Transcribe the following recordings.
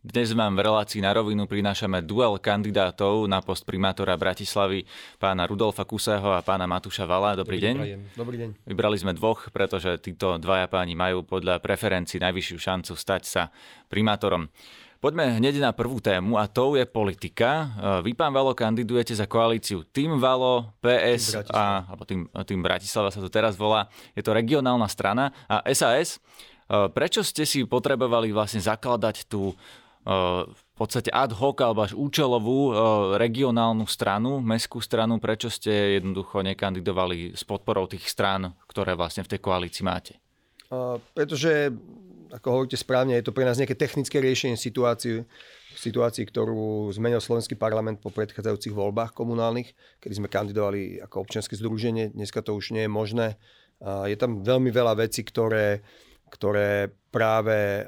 Dnes vám v relácii na rovinu prinášame duel kandidátov na post primátora Bratislavy, pána Rudolfa Kuseho a pána Matúša Vala. Dobrý, Dobrý deň. Dobrý deň. Vybrali sme dvoch, pretože títo dvaja páni majú podľa preferencií najvyššiu šancu stať sa primátorom. Poďme hneď na prvú tému a to je politika. Vy, pán Valo, kandidujete za koalíciu Tým Valo, PS tým a alebo tým, tým Bratislava sa to teraz volá. Je to regionálna strana a SAS. Prečo ste si potrebovali vlastne zakladať tú v podstate ad hoc alebo až účelovú regionálnu stranu, mestskú stranu, prečo ste jednoducho nekandidovali s podporou tých strán, ktoré vlastne v tej koalícii máte? Pretože, ako hovoríte správne, je to pre nás nejaké technické riešenie situácií, situácii, ktorú zmenil slovenský parlament po predchádzajúcich voľbách komunálnych, kedy sme kandidovali ako občianske združenie. Dneska to už nie je možné. Je tam veľmi veľa vecí, ktoré ktoré práve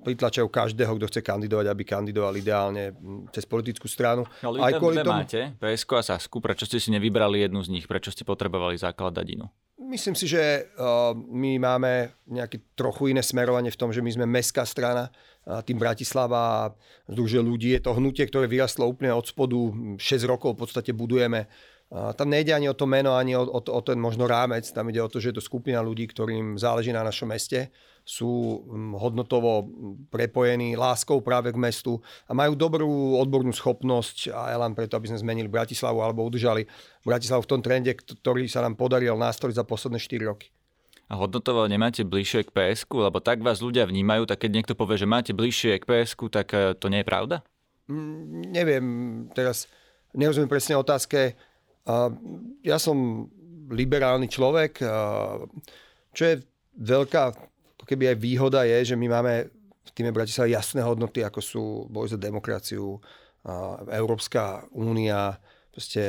pritlačajú každého, kto chce kandidovať, aby kandidoval ideálne cez politickú stranu. Ale Aj kvôli tomu... máte, PSK a Sasku, prečo ste si nevybrali jednu z nich, prečo ste potrebovali zakladať inú? Myslím si, že my máme nejaké trochu iné smerovanie v tom, že my sme mestská strana, tým Bratislava združuje ľudí. Je to hnutie, ktoré vyrastlo úplne od spodu. 6 rokov v podstate budujeme tam nejde ani o to meno, ani o, o, o ten možno rámec, tam ide o to, že je to skupina ľudí, ktorým záleží na našom meste, sú mm, hodnotovo prepojení láskou práve k mestu a majú dobrú odbornú schopnosť a len preto, aby sme zmenili Bratislavu alebo udržali Bratislavu v tom trende, ktorý sa nám podaril nástroj za posledné 4 roky. A hodnotovo nemáte bližšie k PSK, lebo tak vás ľudia vnímajú, tak keď niekto povie, že máte bližšie k PSK, tak e, to nie je pravda? Mm, neviem, teraz nerozumiem presne otázke, ja som liberálny človek, čo je veľká keby aj výhoda je, že my máme v týme Bratislava jasné hodnoty, ako sú boj za demokraciu, Európska únia, proste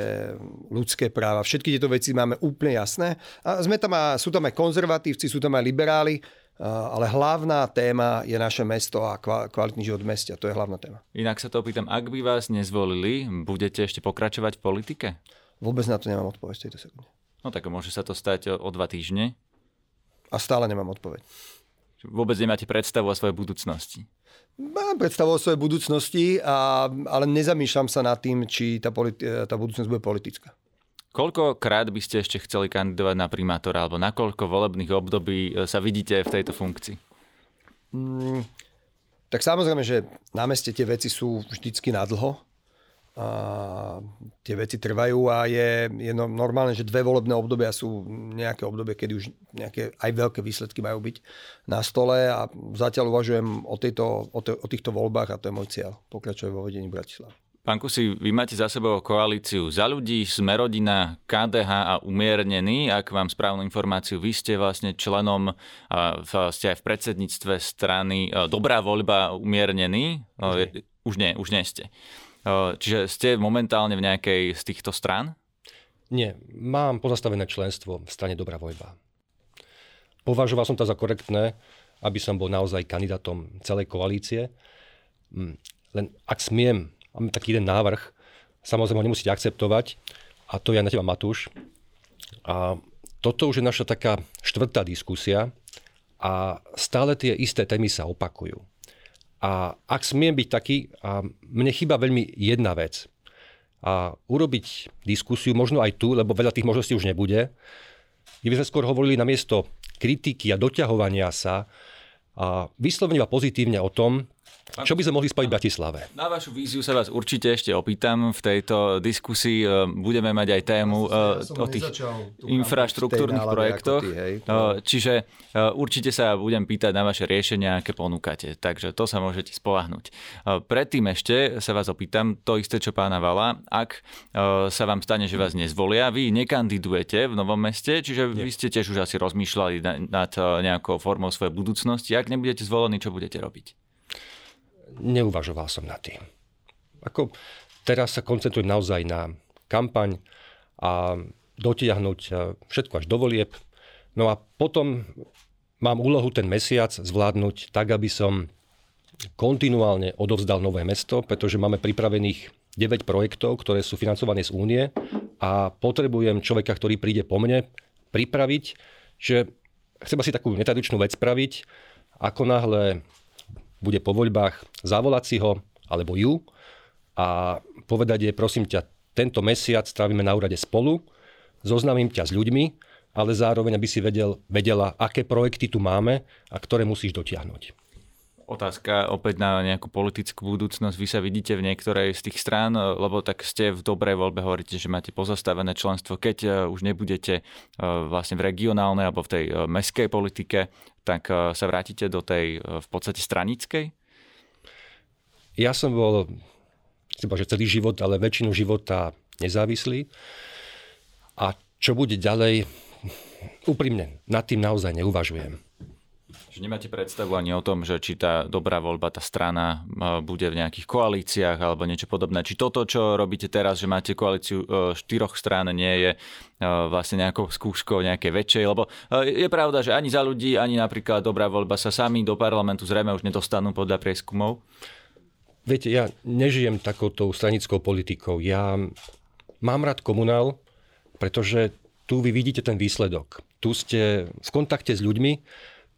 ľudské práva. Všetky tieto veci máme úplne jasné. A sme tam sú tam aj konzervatívci, sú tam aj liberáli, ale hlavná téma je naše mesto a kvalitný život v meste. To je hlavná téma. Inak sa to opýtam, ak by vás nezvolili, budete ešte pokračovať v politike? Vôbec na to nemám odpoveď v tejto sekunde. No tak môže sa to stať o, o dva týždne. A stále nemám odpoveď. Vôbec nemáte predstavu o svojej budúcnosti. Mám predstavu o svojej budúcnosti, a, ale nezamýšľam sa nad tým, či tá, politi- tá budúcnosť bude politická. Koľkokrát by ste ešte chceli kandidovať na primátora, alebo na koľko volebných období e, sa vidíte v tejto funkcii? Mm, tak samozrejme, že na meste tie veci sú vždycky na dlho a tie veci trvajú a je, je no, normálne, že dve volebné obdobia sú nejaké obdobie, kedy už nejaké aj veľké výsledky majú byť na stole a zatiaľ uvažujem o, tejto, o, te, o týchto voľbách a to je môj cieľ, pokračovať vo vedení Bratislava. Pán Kusi, vy máte za sebou koalíciu za ľudí, Smerodina, KDH a Umiernený. Ak vám správnu informáciu, vy ste vlastne členom, ste aj v predsedníctve strany Dobrá voľba Umiernený. Už nie, už nie ste. Čiže ste momentálne v nejakej z týchto strán? Nie, mám pozastavené členstvo v strane Dobrá voľba. Považoval som to za korektné, aby som bol naozaj kandidátom celej koalície. Hm, len ak smiem, mám taký jeden návrh, samozrejme ho nemusíte akceptovať, a to je na teba Matúš. A toto už je naša taká štvrtá diskusia a stále tie isté témy sa opakujú. A ak smiem byť taký, a mne chýba veľmi jedna vec. A urobiť diskusiu, možno aj tu, lebo veľa tých možností už nebude, kde by sme skôr hovorili na miesto kritiky a doťahovania sa a vyslovene pozitívne o tom, čo by sme mohli spojiť v Bratislave? Na vašu víziu sa vás určite ešte opýtam v tejto diskusii. E, budeme mať aj tému ja e, o tých infraštruktúrnych projektoch. Ty, hej, to... Čiže e, určite sa budem pýtať na vaše riešenia, aké ponúkate. Takže to sa môžete spolahnuť. Predtým ešte sa vás opýtam to isté, čo pána Vala. Ak sa vám stane, že vás nezvolia, vy nekandidujete v Novom meste, čiže Nie. vy ste tiež už asi rozmýšľali nad nejakou formou svojej budúcnosti. Ak nebudete zvolení, čo budete robiť? Neuvažoval som nad tým. Ako teraz sa koncentrujem naozaj na kampaň a dotiahnuť e, všetko až do volieb. No a potom mám úlohu ten mesiac zvládnuť tak, aby som kontinuálne odovzdal nové mesto, pretože máme pripravených 9 projektov, ktoré sú financované z únie a potrebujem človeka, ktorý príde po mne, pripraviť, že chcem si takú netradičnú vec spraviť, ako náhle bude po voľbách zavolať si ho, alebo ju, a povedať je, prosím ťa, tento mesiac trávime na úrade spolu, zoznamím ťa s ľuďmi, ale zároveň, aby si vedel, vedela, aké projekty tu máme a ktoré musíš dotiahnuť. Otázka opäť na nejakú politickú budúcnosť. Vy sa vidíte v niektorej z tých strán, lebo tak ste v dobrej voľbe, hovoríte, že máte pozastavené členstvo. Keď e, už nebudete e, vlastne v regionálnej alebo v tej meskej politike, tak sa vrátite do tej v podstate stranickej? Ja som bol, že celý život, ale väčšinu života nezávislý. A čo bude ďalej, úprimne, nad tým naozaj neuvažujem. Že nemáte predstavu ani o tom, že či tá dobrá voľba, tá strana e, bude v nejakých koalíciách alebo niečo podobné. Či toto, čo robíte teraz, že máte koalíciu e, štyroch strán, nie je e, vlastne nejakou skúškou nejakej väčšej, lebo je pravda, že ani za ľudí, ani napríklad dobrá voľba sa sami do parlamentu zrejme už nedostanú podľa prieskumov. Viete, ja nežijem takouto stranickou politikou. Ja mám rád komunál, pretože tu vy vidíte ten výsledok. Tu ste v kontakte s ľuďmi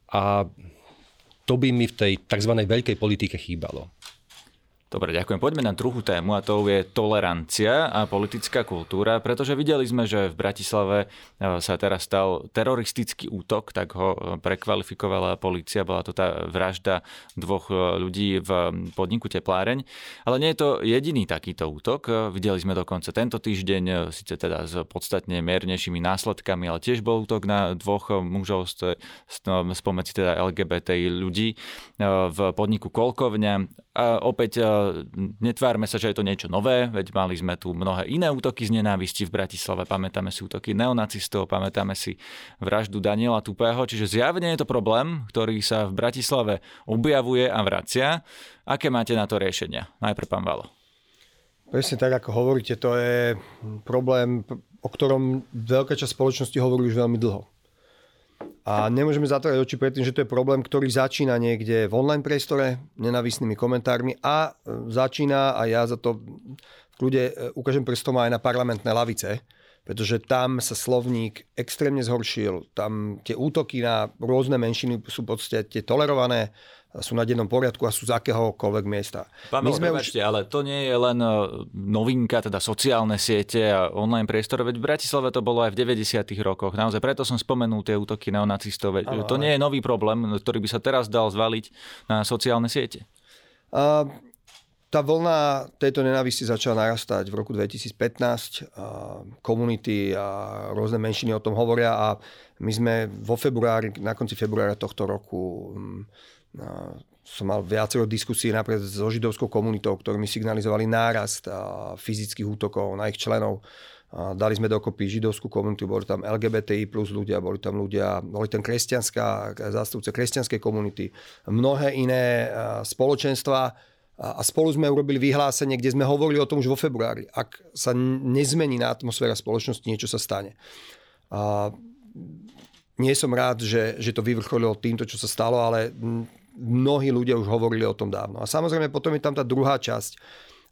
a to by mi v tej tzv. veľkej politike chýbalo. Dobre, ďakujem. Poďme na druhú tému a to je tolerancia a politická kultúra, pretože videli sme, že v Bratislave e, sa teraz stal teroristický útok, tak ho e, prekvalifikovala policia, bola to tá vražda dvoch e, ľudí v podniku Tepláreň. Ale nie je to jediný takýto útok. Videli sme dokonca tento týždeň, síce teda s podstatne miernejšími následkami, ale tiež bol útok na dvoch mužov spomedzi teda LGBTI ľudí v podniku Kolkovňa. A opäť netvárme sa, že je to niečo nové, veď mali sme tu mnohé iné útoky z nenávisti v Bratislave, pamätáme si útoky neonacistov, pamätáme si vraždu Daniela Tupého, čiže zjavne je to problém, ktorý sa v Bratislave objavuje a vracia. Aké máte na to riešenia? Najprv pán Valo. Presne tak, ako hovoríte, to je problém, o ktorom veľká časť spoločnosti hovorí už veľmi dlho. A nemôžeme zatvárať oči pred tým, že to je problém, ktorý začína niekde v online priestore nenavisnými komentármi a e, začína, a ja za to v kľude e, ukážem prstom aj na parlamentné lavice, pretože tam sa slovník extrémne zhoršil, tam tie útoky na rôzne menšiny sú v podstate tolerované, sú na dennom poriadku a sú z akéhokoľvek miesta. Pán My sme už... ale to nie je len e, novinka, teda sociálne siete a online priestor, veď v Bratislave to bolo aj v 90. rokoch. Naozaj preto som spomenul tie útoky neonacistov. Veď ano, to nie je nový problém, ktorý by sa teraz dal zvaliť na sociálne siete. Uh, tá vlna tejto nenávisti začala narastať v roku 2015. Komunity a rôzne menšiny o tom hovoria a my sme vo februári, na konci februára tohto roku som mal viacero diskusí napríklad so židovskou komunitou, ktorými signalizovali nárast fyzických útokov na ich členov. Dali sme dokopy židovskú komunitu, boli tam LGBTI plus ľudia, boli tam ľudia, boli tam kresťanská, zástupce kresťanskej komunity, mnohé iné spoločenstva a spolu sme urobili vyhlásenie, kde sme hovorili o tom už vo februári. Ak sa nezmení na atmosféra spoločnosti, niečo sa stane. A nie som rád, že, že to vyvrcholilo týmto, čo sa stalo, ale mnohí ľudia už hovorili o tom dávno. A samozrejme potom je tam tá druhá časť,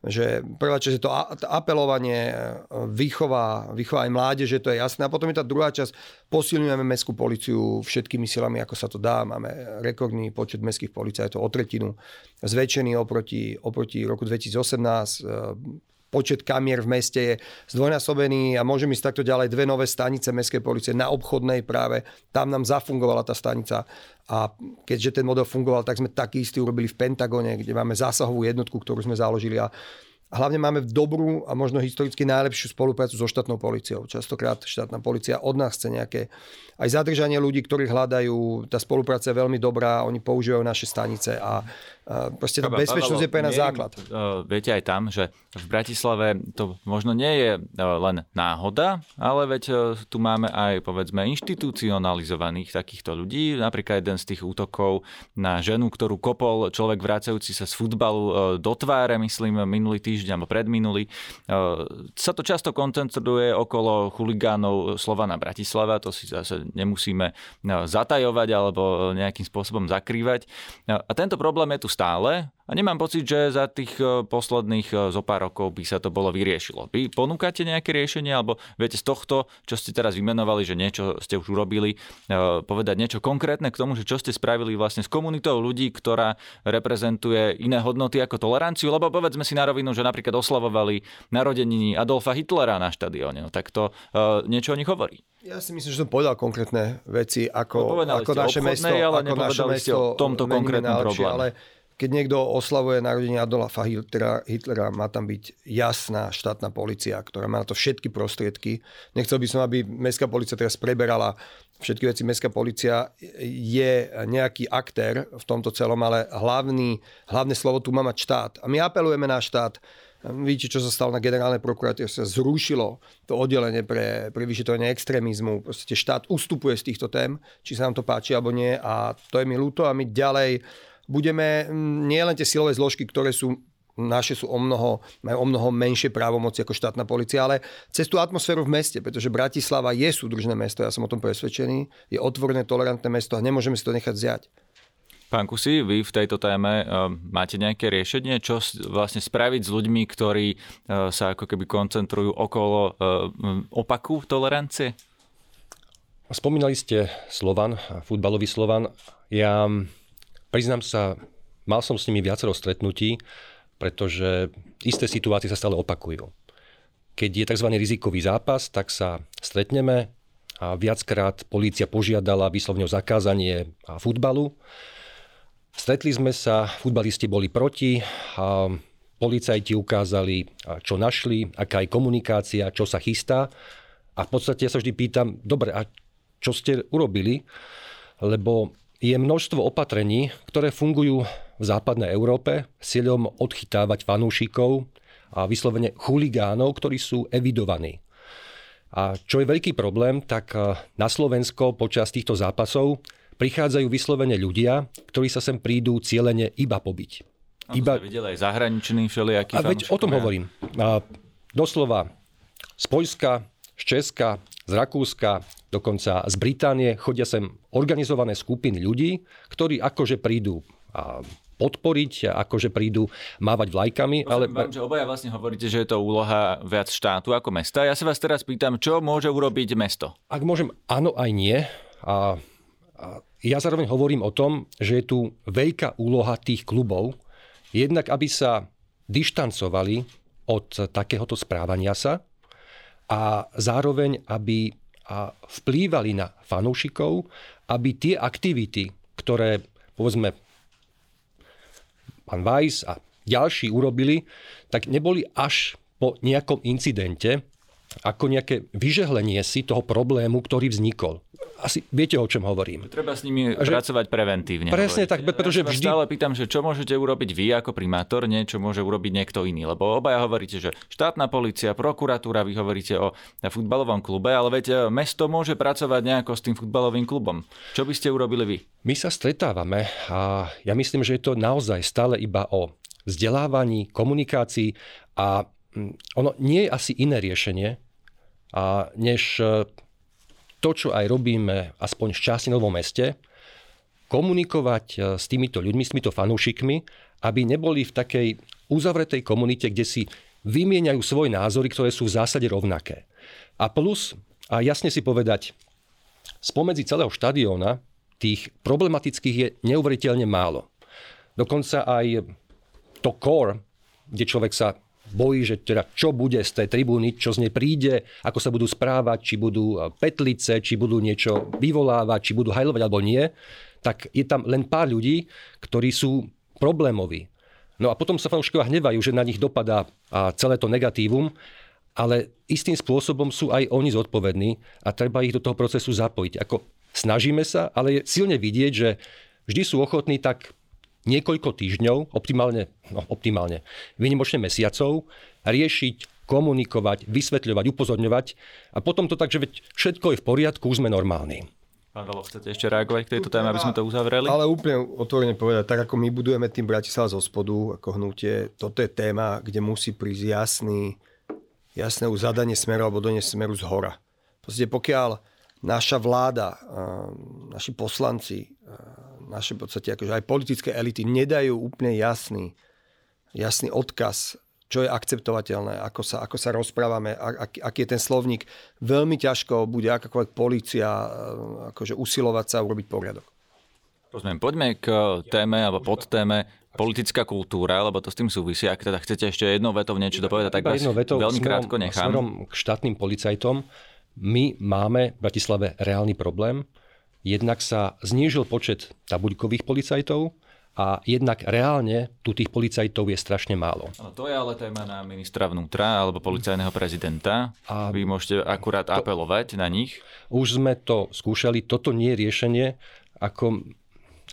že prvá časť je to apelovanie, e, výchova, výchova aj mládeže, to je jasné. A potom je tá druhá časť, posilňujeme mestskú policiu všetkými silami, ako sa to dá. Máme rekordný počet mestských policajtov o tretinu, zväčšený oproti, oproti roku 2018 počet kamier v meste je zdvojnásobený a môžeme ísť takto ďalej. Dve nové stanice mestskej policie na obchodnej práve. Tam nám zafungovala tá stanica a keďže ten model fungoval, tak sme taký istý urobili v Pentagone, kde máme zásahovú jednotku, ktorú sme založili a hlavne máme dobrú a možno historicky najlepšiu spoluprácu so štátnou policiou. Častokrát štátna policia od nás chce nejaké aj zadržanie ľudí, ktorí hľadajú. Tá spolupráca je veľmi dobrá, oni používajú naše stanice a proste tá bezpečnosť je pre nás základ. Viete aj tam, že v Bratislave to možno nie je e, len náhoda, ale veď e, tu máme aj povedzme inštitucionalizovaných takýchto ľudí. Napríklad jeden z tých útokov na ženu, ktorú kopol človek vracajúci sa z futbalu e, do tváre, myslím, minulý týždeň alebo predminulý. Sa to často koncentruje okolo chuligánov Slovana Bratislava, to si zase nemusíme zatajovať alebo nejakým spôsobom zakrývať. A tento problém je tu stále a nemám pocit, že za tých e, posledných e, zo pár rokov by sa to bolo vyriešilo. Vy ponúkate nejaké riešenie, alebo viete z tohto, čo ste teraz vymenovali, že niečo ste už urobili, e, povedať niečo konkrétne k tomu, že čo ste spravili vlastne s komunitou ľudí, ktorá reprezentuje iné hodnoty ako toleranciu, lebo povedzme si na rovinu, že napríklad oslavovali narodeniny Adolfa Hitlera na štadióne, no tak to niečo o nich hovorí. Ja si myslím, že som povedal konkrétne veci, ako, no, ako naše mesto, ale ako naše mesto o tomto konkrétnom probléme. Ale keď niekto oslavuje narodenie Adolfa Hitlera, Hitlera, má tam byť jasná štátna policia, ktorá má na to všetky prostriedky. Nechcel by som, aby mestská policia teraz preberala všetky veci. Mestská policia je nejaký aktér v tomto celom, ale hlavný, hlavné slovo tu má mať štát. A my apelujeme na štát, Vidíte, čo sa stalo na generálnej prokuratúre, sa zrušilo to oddelenie pre, pre vyšetrovanie extrémizmu. Proste štát ustupuje z týchto tém, či sa nám to páči alebo nie a to je mi ľúto a my ďalej budeme mm, nie len tie silové zložky, ktoré sú naše sú o mnoho, majú o mnoho menšie právomoci ako štátna policia, ale cez tú atmosféru v meste, pretože Bratislava je súdržné mesto, ja som o tom presvedčený, je otvorené, tolerantné mesto a nemôžeme si to nechať zjať. Pán Kusi, vy v tejto téme uh, máte nejaké riešenie, čo vlastne spraviť s ľuďmi, ktorí uh, sa ako keby koncentrujú okolo uh, opaku tolerancie? Spomínali ste Slovan, futbalový Slovan. Ja Priznám sa, mal som s nimi viacero stretnutí, pretože isté situácie sa stále opakujú. Keď je tzv. rizikový zápas, tak sa stretneme a viackrát polícia požiadala vyslovne o zakázanie futbalu. Stretli sme sa, futbalisti boli proti, a policajti ukázali, čo našli, aká je komunikácia, čo sa chystá. A v podstate ja sa vždy pýtam, dobre, a čo ste urobili? Lebo je množstvo opatrení, ktoré fungujú v západnej Európe s cieľom odchytávať fanúšikov a vyslovene chuligánov, ktorí sú evidovaní. A čo je veľký problém, tak eh, na Slovensko počas týchto zápasov prichádzajú vyslovene ľudia, ktorí sa sem prídu cieľene iba pobiť. Iba... Ste videli aj zahraničný všelijaký A veď o tom hovorím. A doslova z Poľska, z Česka, z Rakúska, dokonca z Británie chodia sem organizované skupiny ľudí, ktorí akože prídu a podporiť, akože prídu mávať vlajkami. ale... Vám, že obaja vlastne hovoríte, že je to úloha viac štátu ako mesta. Ja sa vás teraz pýtam, čo môže urobiť mesto? Ak môžem, áno aj nie. A, a ja zároveň hovorím o tom, že je tu veľká úloha tých klubov, jednak aby sa dištancovali od takéhoto správania sa a zároveň, aby vplývali na fanúšikov, aby tie aktivity, ktoré povedzme pán Weiss a ďalší urobili, tak neboli až po nejakom incidente, ako nejaké vyžehlenie si toho problému, ktorý vznikol asi viete, o čom hovorím. Treba s nimi že, pracovať preventívne. Presne hovoríte. tak, pretože ja vždy... stále pýtam, že čo môžete urobiť vy ako primátor, niečo môže urobiť niekto iný. Lebo obaja hovoríte, že štátna policia, prokuratúra, vy hovoríte o futbalovom klube, ale veď e, mesto môže pracovať nejako s tým futbalovým klubom. Čo by ste urobili vy? My sa stretávame a ja myslím, že je to naozaj stále iba o vzdelávaní, komunikácii a mm, ono nie je asi iné riešenie, a než e, to, čo aj robíme, aspoň v časti Novom meste, komunikovať e, s týmito ľuďmi, s týmito fanúšikmi, aby neboli v takej uzavretej komunite, kde si vymieňajú svoje názory, ktoré sú v zásade rovnaké. A plus, a jasne si povedať, spomedzi celého štadióna tých problematických je neuveriteľne málo. Dokonca aj to core, kde človek sa bojí, že teda čo bude z tej tribúny, čo z nej príde, ako sa budú správať, či budú e, petlice, či budú niečo vyvolávať, či budú hajlovať alebo nie, tak je tam len pár ľudí, ktorí sú problémoví. No a potom sa fanúšikovia hnevajú, že na nich dopadá celé to negatívum, ale istým spôsobom sú aj oni zodpovední a treba ich do toho procesu zapojiť. Ako snažíme sa, ale je silne vidieť, že vždy sú ochotní tak niekoľko týždňov, optimálne, no optimálne, vynimočne mesiacov, riešiť, komunikovať, vysvetľovať, upozorňovať a potom to tak, že veď všetko je v poriadku, už sme normálni. Pán Valo, chcete ešte reagovať k tejto téme, aby sme to uzavreli? Ale úplne otvorene povedať, tak ako my budujeme tým Bratislava zo spodu, ako hnutie, toto je téma, kde musí prísť jasný, jasné zadanie smeru alebo doniesť smeru z hora. Proste pokiaľ naša vláda, naši poslanci naše v podstate akože aj politické elity nedajú úplne jasný, jasný odkaz čo je akceptovateľné, ako sa, ako sa rozprávame, ak, aký je ten slovník. Veľmi ťažko bude akákoľvek policia eh, akože usilovať sa urobiť poriadok. Rozumiem. Poďme k téme alebo pod téme politická kultúra, lebo to s tým súvisí. Ak teda chcete ešte jednou vetou niečo dopovedať, tak vás vetou, veľmi smerom, krátko nechám. Smerom k štátnym policajtom. My máme v Bratislave reálny problém. Jednak sa znížil počet tabuľkových policajtov, a jednak reálne tu tých policajtov je strašne málo. No, to je ale téma na ministra vnútra alebo policajného prezidenta. A Vy môžete akurát to, apelovať na nich. Už sme to skúšali, toto nie je riešenie. Ako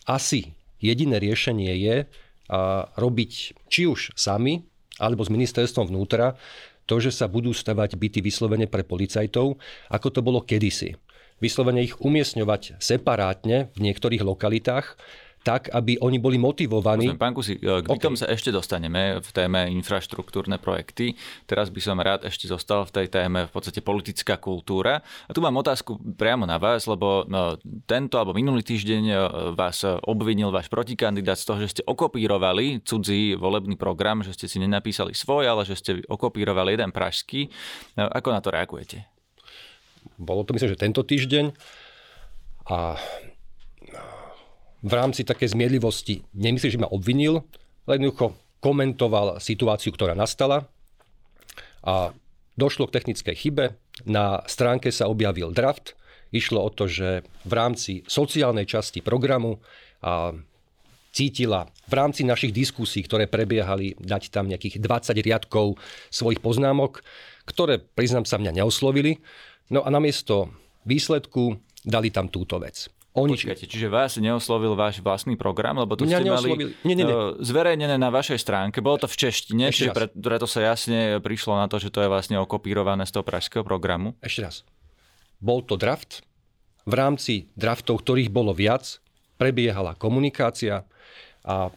asi jediné riešenie je a, robiť či už sami, alebo s ministerstvom vnútra, to, že sa budú stavať byty vyslovene pre policajtov, ako to bolo kedysi. Vyslovene ich umiestňovať separátne v niektorých lokalitách tak, aby oni boli motivovaní. Rozumiem, pán Kusi, k bytom okay. sa ešte dostaneme v téme infraštruktúrne projekty. Teraz by som rád ešte zostal v tej téme v podstate politická kultúra. A tu mám otázku priamo na vás, lebo no, tento alebo minulý týždeň e, vás obvinil váš protikandidát z toho, že ste okopírovali cudzí volebný program, že ste si nenapísali svoj, ale že ste okopírovali jeden pražský. No, ako na to reagujete? Bolo to myslím, že tento týždeň. A v rámci také zmiedlivosti, nemyslím, že ma obvinil, len jednoducho komentoval situáciu, ktorá nastala a došlo k technickej chybe. Na stránke sa objavil draft. Išlo o to, že v rámci sociálnej časti programu a cítila v rámci našich diskusí, ktoré prebiehali, dať tam nejakých 20 riadkov svojich poznámok, ktoré, priznám sa, mňa neoslovili. No a namiesto výsledku dali tam túto vec. Oni... Počkajte, čiže vás neoslovil váš vlastný program, lebo to Mňa ste mali nie, nie, nie. Eh, zverejnené na vašej stránke. Bolo to v češtine, Ešte čiže pre, preto sa jasne prišlo na to, že to je vlastne okopírované z toho pražského programu. Ešte raz. Bol to draft. V rámci draftov, ktorých bolo viac, prebiehala komunikácia a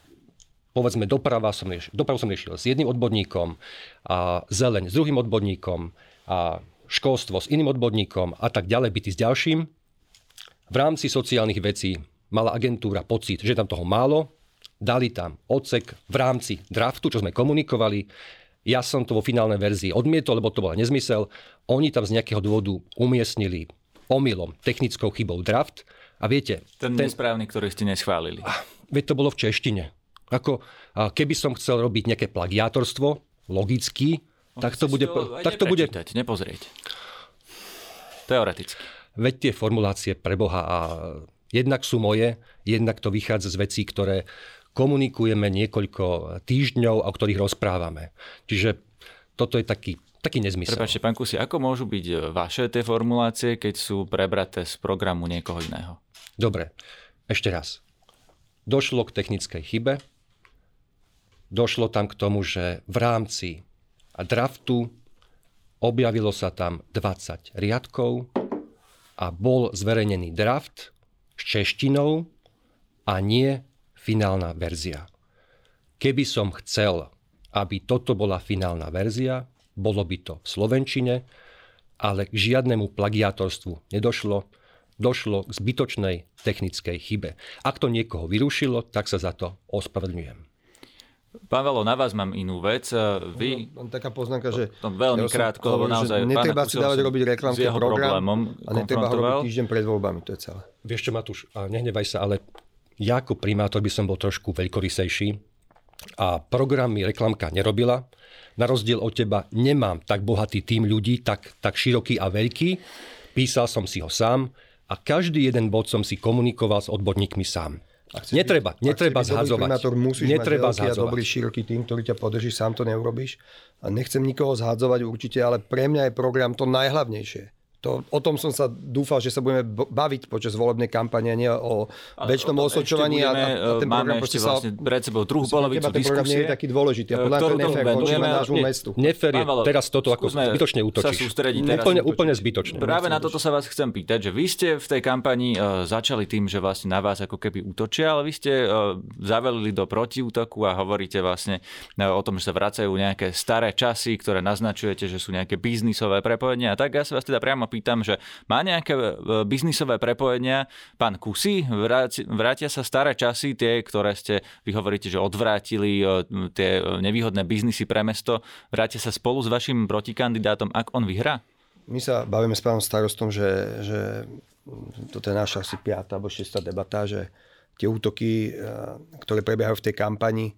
povedzme doprava som riešil, dopravu som riešil s jedným odborníkom, a zeleň s druhým odborníkom, a školstvo s iným odborníkom a tak ďalej, byty s ďalším v rámci sociálnych vecí mala agentúra pocit, že tam toho málo, dali tam odsek v rámci draftu, čo sme komunikovali. Ja som to vo finálnej verzii odmietol, lebo to bol nezmysel. Oni tam z nejakého dôvodu umiestnili omylom, technickou chybou draft. A viete... Ten, ten nesprávny, ktorý ste neschválili. Veď to bolo v češtine. Ako, keby som chcel robiť nejaké plagiátorstvo, logicky, tak to bude... To tak to bude... nepozrieť. Teoreticky. Veď tie formulácie pre Boha a jednak sú moje, jednak to vychádza z vecí, ktoré komunikujeme niekoľko týždňov, o ktorých rozprávame. Čiže toto je taký, taký nezmysel. Prepačte, pán Kusi, ako môžu byť vaše tie formulácie, keď sú prebraté z programu niekoho iného? Dobre, ešte raz. Došlo k technickej chybe, došlo tam k tomu, že v rámci draftu objavilo sa tam 20 riadkov, a bol zverejnený draft s češtinou a nie finálna verzia. Keby som chcel, aby toto bola finálna verzia, bolo by to v Slovenčine, ale k žiadnemu plagiátorstvu nedošlo, došlo k zbytočnej technickej chybe. Ak to niekoho vyrušilo, tak sa za to ospravedlňujem. Pán Valo, na vás mám inú vec. Vy... No, taká poznámka, že... To veľmi ja krátko, lebo naozaj... Netreba si dávať robiť reklamný program a netreba ho robiť týždeň pred voľbami, to je celé. Vieš čo, Matúš, nehnevaj sa, ale ja ako primátor by som bol trošku veľkorysejší a program mi reklamka nerobila. Na rozdiel od teba nemám tak bohatý tým ľudí, tak, tak široký a veľký. Písal som si ho sám a každý jeden bod som si komunikoval s odborníkmi sám. Netreba, byť, netreba zhadzovať. Primátor, musíš netreba mať zhadzovať. dobrý široký tým, ktorý ťa podrží, sám to neurobíš. A nechcem nikoho zhadzovať určite, ale pre mňa je program to najhlavnejšie. To, o tom som sa dúfal, že sa budeme baviť počas volebnej kampane, nie o väčšnom osočovaní. A, a ten máme ešte sa, vlastne pred sebou druhú polovicu nie je taký dôležitý. A podľa ktorú nefér voči nášmu mestu. Nefér je teraz toto ako zbytočne útočíš. Úplne, úplne zbytočne. Práve na toto sa vás chcem pýtať, že vy ste v tej kampani uh, začali tým, že vlastne na vás ako keby útočia, ale vy ste zavelili do protiútoku a hovoríte vlastne o tom, že sa vracajú nejaké staré časy, ktoré naznačujete, že sú nejaké biznisové prepojenia. A tak ja sa vás teda priamo pýtam, že má nejaké e, biznisové prepojenia pán Kusy? Vrátia sa staré časy, tie, ktoré ste, vy hovoríte, že odvrátili tie nevýhodné biznisy pre mesto. Vrátia sa spolu s vašim protikandidátom, ak on vyhrá? My sa bavíme s pánom starostom, že, že toto je naša asi piata alebo šiesta debata, že tie útoky, ktoré prebiehajú v tej kampani,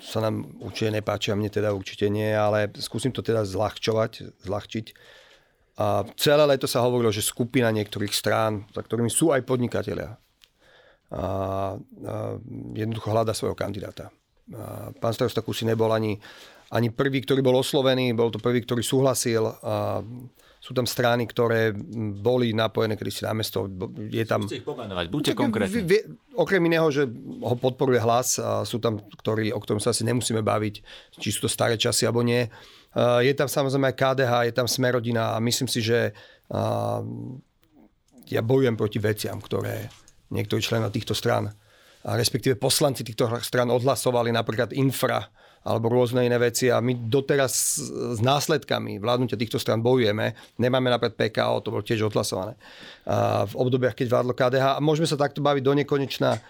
sa nám určite nepáči a mne teda určite nie, ale skúsim to teda zľahčovať, zľahčiť. A celé leto sa hovorilo, že skupina niektorých strán, za ktorými sú aj podnikatelia, a, a jednoducho hľada svojho kandidáta. A pán starosta Kusy nebol ani, ani prvý, ktorý bol oslovený, bol to prvý, ktorý súhlasil. A sú tam strany, ktoré boli napojené kedy si na mesto. Je tam... Chcete ich pomenovať, buďte konkrétni. Okrem iného, že ho podporuje hlas, a sú tam, ktorí, o ktorom sa asi nemusíme baviť, či sú to staré časy alebo nie. Je tam samozrejme aj KDH, je tam Smerodina a myslím si, že ja bojujem proti veciam, ktoré niektorí členovia týchto stran, a respektíve poslanci týchto stran odhlasovali, napríklad infra, alebo rôzne iné veci a my doteraz s následkami vládnutia týchto stran bojujeme. Nemáme napríklad PKO, to bolo tiež odhlasované v obdobiach, keď vládlo KDH a môžeme sa takto baviť do nekonečna.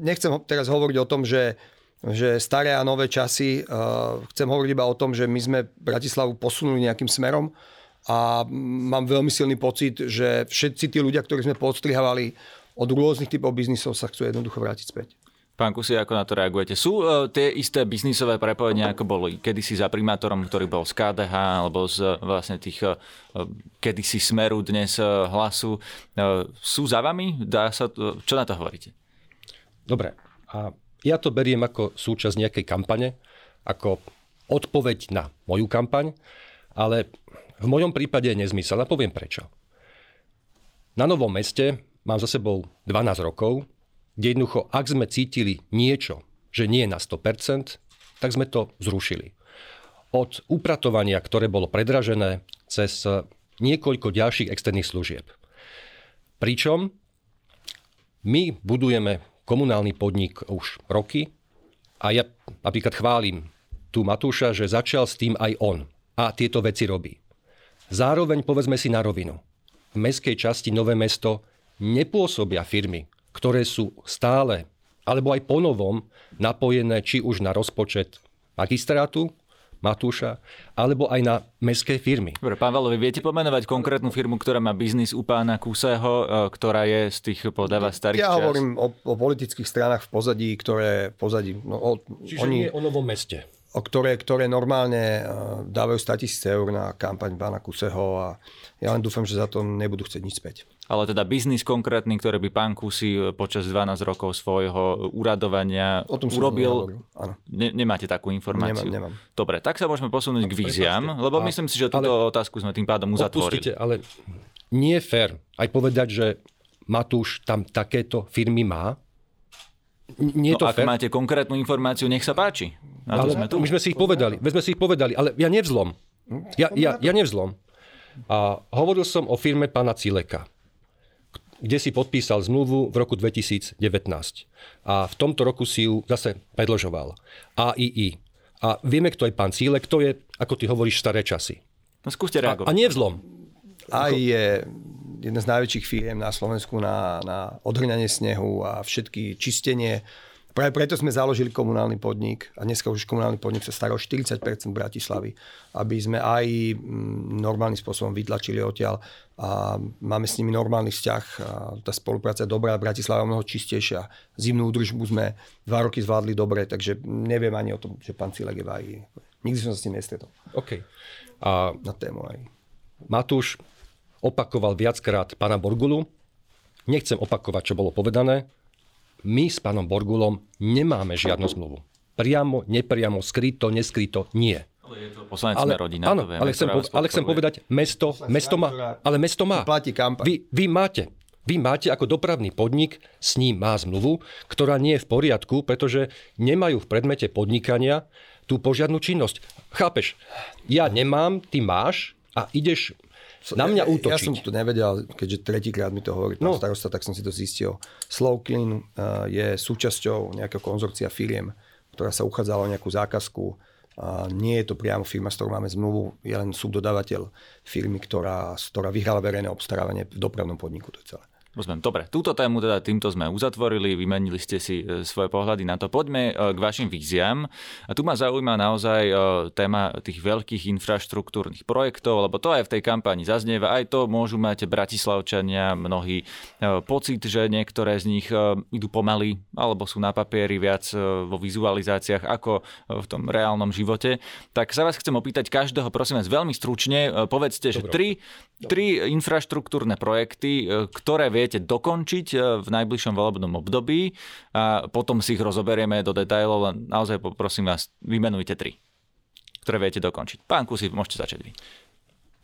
Nechcem teraz hovoriť o tom, že že staré a nové časy. Chcem hovoriť iba o tom, že my sme Bratislavu posunuli nejakým smerom a mám veľmi silný pocit, že všetci tí ľudia, ktorí sme podstrihávali od rôznych typov biznisov, sa chcú jednoducho vrátiť späť. Pán Kusy, ako na to reagujete? Sú uh, tie isté biznisové prepojenia, ako boli kedysi za primátorom, ktorý bol z KDH, alebo z vlastne tých uh, kedysi Smeru, dnes uh, Hlasu. Uh, sú za vami? Dá sa to, čo na to hovoríte? Dobre. A ja to beriem ako súčasť nejakej kampane, ako odpoveď na moju kampaň, ale v mojom prípade je nezmysel a poviem prečo. Na Novom meste mám za sebou 12 rokov, kde jednoducho, ak sme cítili niečo, že nie je na 100%, tak sme to zrušili. Od upratovania, ktoré bolo predražené, cez niekoľko ďalších externých služieb. Pričom my budujeme komunálny podnik už roky a ja napríklad chválim tu Matúša, že začal s tým aj on a tieto veci robí. Zároveň povedzme si na rovinu. V meskej časti Nové mesto nepôsobia firmy, ktoré sú stále alebo aj ponovom napojené či už na rozpočet magistrátu, Matúša, alebo aj na mestské firmy. Dobre, pán Valovi, viete pomenovať konkrétnu firmu, ktorá má biznis u pána Kuseho, e, ktorá je z tých podáva starých Ja čas? hovorím o, o politických stranách v pozadí, ktoré pozadí... No, o, Čiže oni, nie o novom meste. O ktoré, ktoré normálne uh, dávajú 100 tisíc eur na kampaň pána Kuseho a ja len dúfam, že za to nebudú chcieť nič späť ale teda biznis konkrétny, ktorý by pán Kusy e, počas 12 rokov svojho uradovania o tom urobil. Ne, nemáte takú informáciu? Nemám, nemám. Dobre, tak sa môžeme posunúť k víziám, lebo a, myslím si, že túto ale, otázku sme tým pádom uzatvorili. ale nie je fér aj povedať, že Matúš tam takéto firmy má. Nie no, to ak fér. máte konkrétnu informáciu, nech sa páči. Na ale sme tu. My sme si ich povedali, my sme si ich povedali, ale ja nevzlom. Ja, ja, ja nevzlom. A hovoril som o firme pána Cileka kde si podpísal zmluvu v roku 2019. A v tomto roku si ju zase predložoval. AII. A vieme, kto je pán Cílek, kto je, ako ty hovoríš, staré časy. No skúste reagovať. A, a nie vzlom. AI je jedna z najväčších firiem na Slovensku na, na odhrňanie snehu a všetky čistenie Práve preto sme založili komunálny podnik a dneska už komunálny podnik sa stará o 40% Bratislavy, aby sme aj mm, normálnym spôsobom vytlačili odtiaľ a máme s nimi normálny vzťah. A tá spolupráca je dobrá, Bratislava je mnoho čistejšia. Zimnú údržbu sme dva roky zvládli dobre, takže neviem ani o tom, že pán Cilek je Nikdy som sa s tým nestretol. OK. A na tému aj. Matúš opakoval viackrát pána Borgulu. Nechcem opakovať, čo bolo povedané my s pánom Borgulom nemáme žiadnu zmluvu. Priamo, nepriamo, skryto, neskryto, nie. Ale je to ale, rodina, áno, to vieme, ale, chcem, ale chcem povedať, mesto, mesto má, ale mesto má. Platí Vy, vy máte, vy máte ako dopravný podnik, s ním má zmluvu, ktorá nie je v poriadku, pretože nemajú v predmete podnikania tú požiadnu činnosť. Chápeš? Ja nemám, ty máš a ideš na mňa útočiť. Ja som to nevedel, keďže tretíkrát mi to hovorí no. starosta, tak som si to zistil. Slow Clean uh, je súčasťou nejakého konzorcia firiem, ktorá sa uchádzala o nejakú zákazku. Nie je to priamo firma, s ktorou máme zmluvu, je len subdodávateľ firmy, ktorá, ktorá vyhrala verejné obstarávanie v dopravnom podniku. To je celé. Rozumiem. Dobre, túto tému teda týmto sme uzatvorili, vymenili ste si e, svoje pohľady na to. Poďme e, k vašim víziám. A tu ma zaujíma naozaj e, téma tých veľkých infraštruktúrnych projektov, lebo to aj v tej kampani zaznieva. Aj to môžu mať bratislavčania mnohí pocit, že niektoré z nich idú pomaly, alebo sú na papieri viac vo vizualizáciách ako v tom reálnom živote. Tak sa vás chcem opýtať každého, prosím vás, veľmi stručne, povedzte, že tri, tri infraštruktúrne projekty, ktoré viete dokončiť e, v najbližšom volebnom období a potom si ich rozoberieme do detajlov, len naozaj poprosím vás, vymenujte tri, ktoré viete dokončiť. Pán Kusy, môžete začať vy.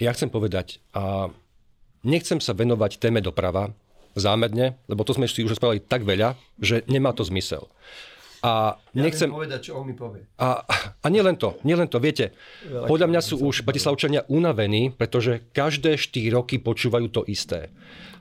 Ja chcem povedať, a nechcem sa venovať téme doprava zámerne, lebo to sme si už spravili tak veľa, že nemá to zmysel. A ja nechcem... povedať, čo on mi povie. A, a nie len to, nie len to, viete, Veľa podľa mňa sú už Bratislavčania unavení, pretože každé 4 roky počúvajú to isté.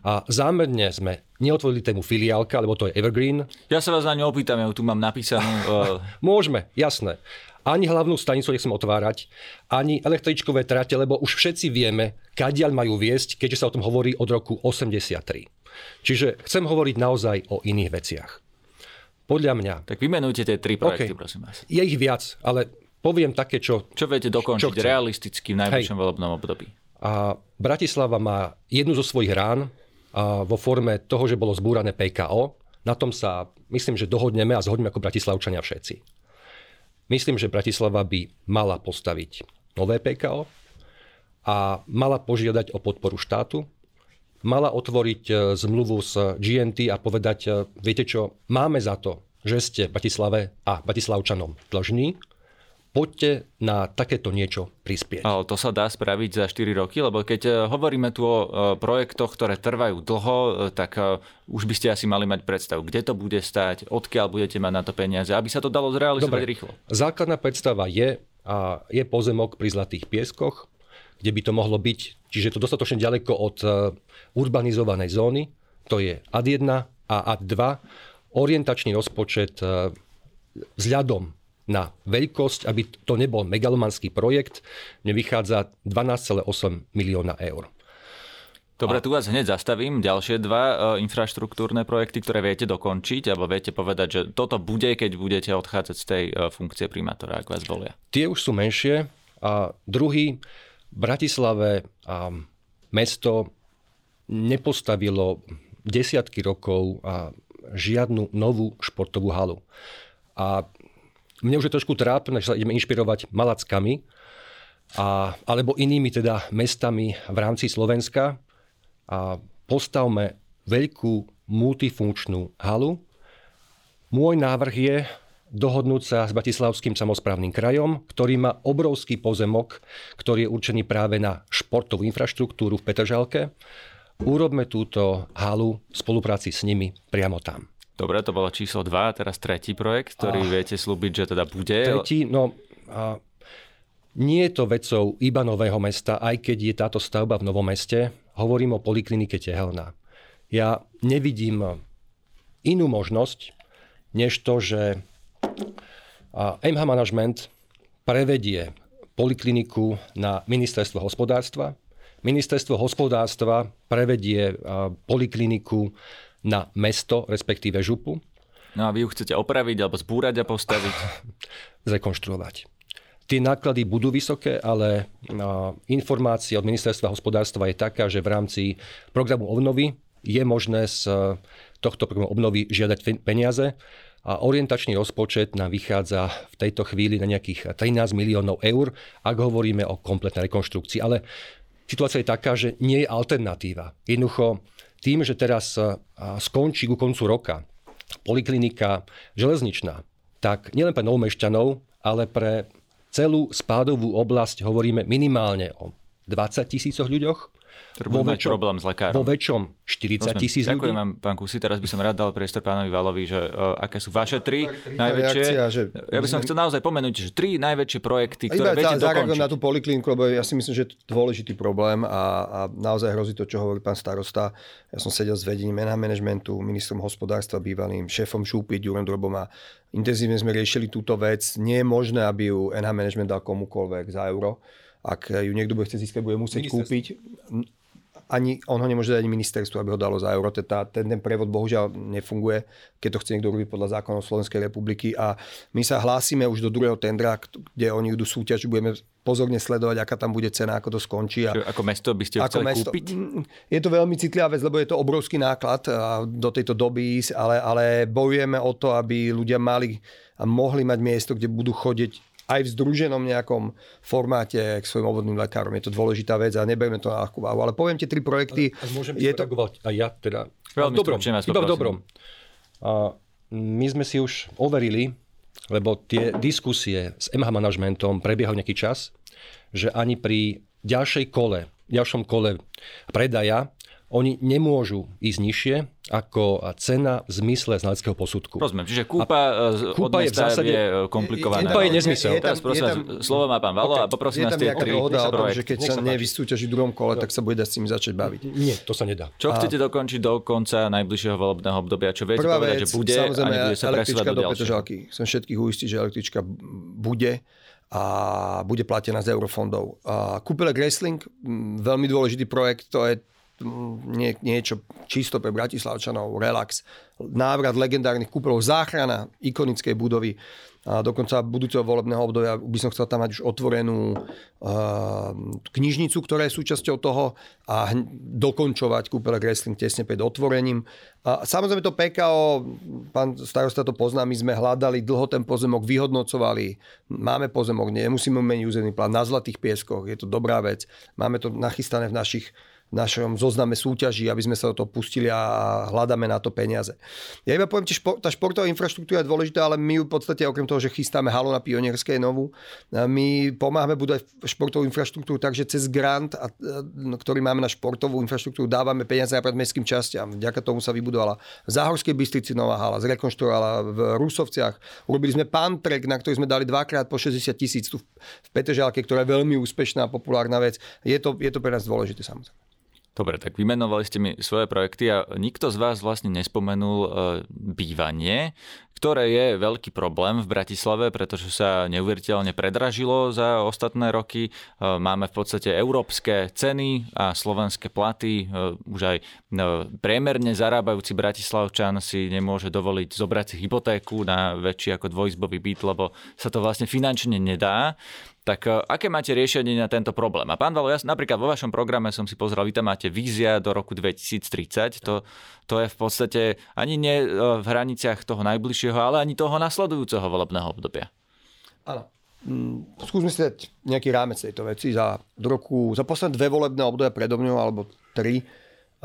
A zámerne sme neotvorili tému filiálka, lebo to je Evergreen. Ja sa vás na ňu opýtam, ja tu mám napísanú. Uh... Môžeme, jasné. Ani hlavnú stanicu nechcem otvárať, ani električkové trate, lebo už všetci vieme, kadiaľ majú viesť, keďže sa o tom hovorí od roku 83. Čiže chcem hovoriť naozaj o iných veciach. Podľa mňa... Tak vymenujte tie tri projekty, okay. prosím vás. Je ich viac, ale poviem také, čo... Čo viete dokončiť čo realisticky v najbližšom volebnom období? A Bratislava má jednu zo svojich rán, vo forme toho, že bolo zbúrané PKO. Na tom sa myslím, že dohodneme a zhodneme ako Bratislavčania všetci. Myslím, že Bratislava by mala postaviť nové PKO a mala požiadať o podporu štátu, mala otvoriť e, zmluvu s GNT a povedať, e, viete čo, máme za to, že ste Bratislave a Bratislavčanom dlžní, poďte na takéto niečo prispieť. Ale to sa dá spraviť za 4 roky, lebo keď e, hovoríme tu o projektoch, ktoré trvajú dlho, tak už by ste asi mali mať predstavu, kde to bude stať, odkiaľ budete mať na to peniaze, aby sa to dalo zrealizovať Dobre. rýchlo. Základná predstava je, a je pozemok pri Zlatých pieskoch, kde by to mohlo byť, čiže je to dostatočne ďaleko od urbanizovanej zóny, to je AD1 a AD2. Orientačný rozpočet vzhľadom na veľkosť, aby to nebol megalomanský projekt, mne vychádza 12,8 milióna eur. Dobre, tu vás hneď zastavím. Ďalšie dva e, infraštruktúrne projekty, ktoré viete dokončiť, alebo viete povedať, že toto bude, keď budete odchádzať z tej e, funkcie primátora, ak vás volia. Tie už sú menšie. A druhý, Bratislave a mesto nepostavilo desiatky rokov a žiadnu novú športovú halu. A mne už je trošku trápne, že sa ideme inšpirovať Malackami, a, alebo inými teda mestami v rámci Slovenska a postavme veľkú multifunkčnú halu. Môj návrh je dohodnúť sa s Bratislavským samozprávnym krajom, ktorý má obrovský pozemok, ktorý je určený práve na športovú infraštruktúru v Petržalke. Urobme túto halu v spolupráci s nimi priamo tam. Dobre, to bolo číslo 2, teraz tretí projekt, ktorý a... viete slúbiť, že teda bude. Tretí, no a nie je to vecou iba Nového mesta, aj keď je táto stavba v Novom meste. Hovorím o poliklinike Tehelná. Ja nevidím inú možnosť, než to, že MH Management prevedie polikliniku na ministerstvo hospodárstva. Ministerstvo hospodárstva prevedie polikliniku na mesto, respektíve župu. No a vy ju chcete opraviť alebo zbúrať a postaviť? Zrekonštruovať. Tie náklady budú vysoké, ale informácia od ministerstva hospodárstva je taká, že v rámci programu obnovy je možné z tohto programu obnovy žiadať peniaze a orientačný rozpočet nám vychádza v tejto chvíli na nejakých 13 miliónov eur, ak hovoríme o kompletnej rekonštrukcii. Ale situácia je taká, že nie je alternatíva. Jednoducho tým, že teraz skončí ku koncu roka poliklinika železničná, tak nielen pre novomešťanov, ale pre celú spádovú oblasť hovoríme minimálne o 20 tisícoch ľuďoch Ktorý vo väčšom, problém s lekárom. Vo väčšom 40 tisíc ľudí. Ďakujem vám, pán Kusi. Teraz by som rád dal priestor pánovi Valovi, že uh, aké sú vaše tri najväčšie. Reakcia, že ja by som chcel naozaj pomenúť, že tri najväčšie projekty, ktoré viete dokončiť. na tú polikliniku, lebo ja si myslím, že je to dôležitý problém a, a naozaj hrozí to, čo hovorí pán starosta. Ja som sedel s vedením NH managementu, ministrom hospodárstva, bývalým šéfom Šúpi, Ďurom Drobom a intenzívne sme riešili túto vec. Nie je možné, aby ju NH management dal komukoľvek za euro ak ju niekto bude chcieť získať, bude musieť kúpiť ani, on ho nemôže dať ministerstvu, aby ho dalo za euro. Teda, ten, ten prevod bohužiaľ nefunguje, keď to chce niekto robiť podľa zákonov Slovenskej republiky. A my sa hlásime už do druhého tendra, kde oni idú súťaž, budeme pozorne sledovať, aká tam bude cena, ako to skončí. A Čiže ako mesto by ste ako mesto, kúpiť? Mm, je to veľmi citlivá vec, lebo je to obrovský náklad do tejto doby, ale, ale bojujeme o to, aby ľudia mali a mohli mať miesto, kde budú chodiť aj v združenom nejakom formáte k svojim obvodným lekárom. Je to dôležitá vec a neberieme to na ľahkú váhu. Ale poviem tie tri projekty. A, a môžem je to... aj ja teda. Veľmi v dobrom, iba v dobrom. A my sme si už overili, lebo tie diskusie s MH manažmentom prebiehajú nejaký čas, že ani pri ďalšej kole, ďalšom kole predaja oni nemôžu ísť nižšie ako cena v zmysle znaleckého posudku. Rozumiem, čiže kúpa, a kúpa je v zásade je komplikovaná. Kúpa je nezmysel. Je, je, Teraz prosím, tam, slovo má pán Valo okay. a poprosím vás tie tri dohoda o tom, že keď sa, sa nevysúťaží v druhom kole, tak sa bude dať s tým začať baviť. Nie, to sa nedá. Čo a... chcete dokončiť do konca najbližšieho volebného obdobia? Čo viete Prvá povedať, vec, že bude a nebude sa presúvať do, do Petržalky. Chcem všetkých uistiť, že električka bude a bude platená z eurofondov. Kúpele Wrestling, veľmi dôležitý projekt, to je nie, niečo čisto pre Bratislavčanov, relax, návrat legendárnych kúpeľov, záchrana ikonickej budovy a dokonca budúceho volebného obdobia by som chcel tam mať už otvorenú uh, knižnicu, ktorá je súčasťou toho a dokončovať kúpeľek wrestling tesne pred otvorením. A samozrejme to PKO, pán starosta to pozná, my sme hľadali dlho ten pozemok, vyhodnocovali, máme pozemok, nemusíme meniť územný plán na Zlatých pieskoch, je to dobrá vec, máme to nachystané v našich našom zozname súťaží, aby sme sa do toho pustili a hľadáme na to peniaze. Ja iba poviem, že tá športová infraštruktúra je dôležitá, ale my v podstate okrem toho, že chystáme halu na Pionierskej novú, my pomáhame budovať športovú infraštruktúru takže cez grant, a, no, ktorý máme na športovú infraštruktúru, dávame peniaze pred mestským častiam. Vďaka tomu sa vybudovala v Záhorskej Bystrici nová hala, zrekonštruovala v Rusovciach. Urobili sme pán trek, na ktorý sme dali dvakrát po 60 tisíc tu v Petržalke, ktorá je veľmi úspešná a populárna vec. Je to, je to pre nás dôležité samozrejme. Dobre, tak vymenovali ste mi svoje projekty a nikto z vás vlastne nespomenul e, bývanie, ktoré je veľký problém v Bratislave, pretože sa neuveriteľne predražilo za ostatné roky. E, máme v podstate európske ceny a slovenské platy. E, už aj priemerne zarábajúci Bratislavčan si nemôže dovoliť zobrať si hypotéku na väčší ako dvojizbový byt, lebo sa to vlastne finančne nedá. Tak e, aké máte riešenie na tento problém? A pán Valo, ja napríklad vo vašom programe som si pozrel, vy tam máte vízia do roku 2030. To, to je v podstate ani nie e, v hraniciach toho najbližšieho, ale ani toho nasledujúceho volebného obdobia. Áno. Mm, skúsme si dať nejaký rámec tejto veci. Za, roku, za posledné dve volebné obdobia predo mňou, alebo tri,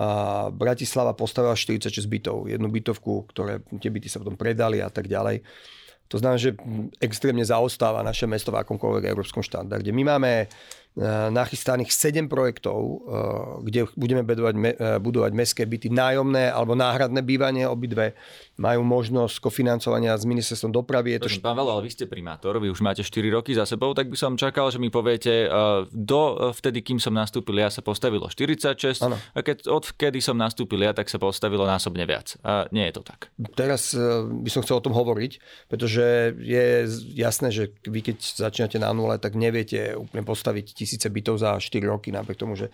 a Bratislava postavila 46 bytov. Jednu bytovku, ktoré tie byty sa potom predali a tak ďalej. To znamená, že extrémne zaostáva naše mesto v akomkoľvek európskom štandarde. My máme nachystaných 7 projektov, e, kde budeme budovať, e, budovať mestské byty nájomné alebo náhradné bývanie. Obidve majú možnosť kofinancovania s ministerstvom dopravy. Je to... Pán Valo, ale vy ste primátor, vy už máte 4 roky za sebou, tak by som čakal, že mi poviete, do vtedy, kým som nastúpil ja, sa postavilo 46 ano. a keď od kedy som nastúpil ja, tak sa postavilo násobne viac. A nie je to tak. Teraz by som chcel o tom hovoriť, pretože je jasné, že vy keď začínate na nule, tak neviete úplne postaviť tisíce bytov za 4 roky, napriek tomu, že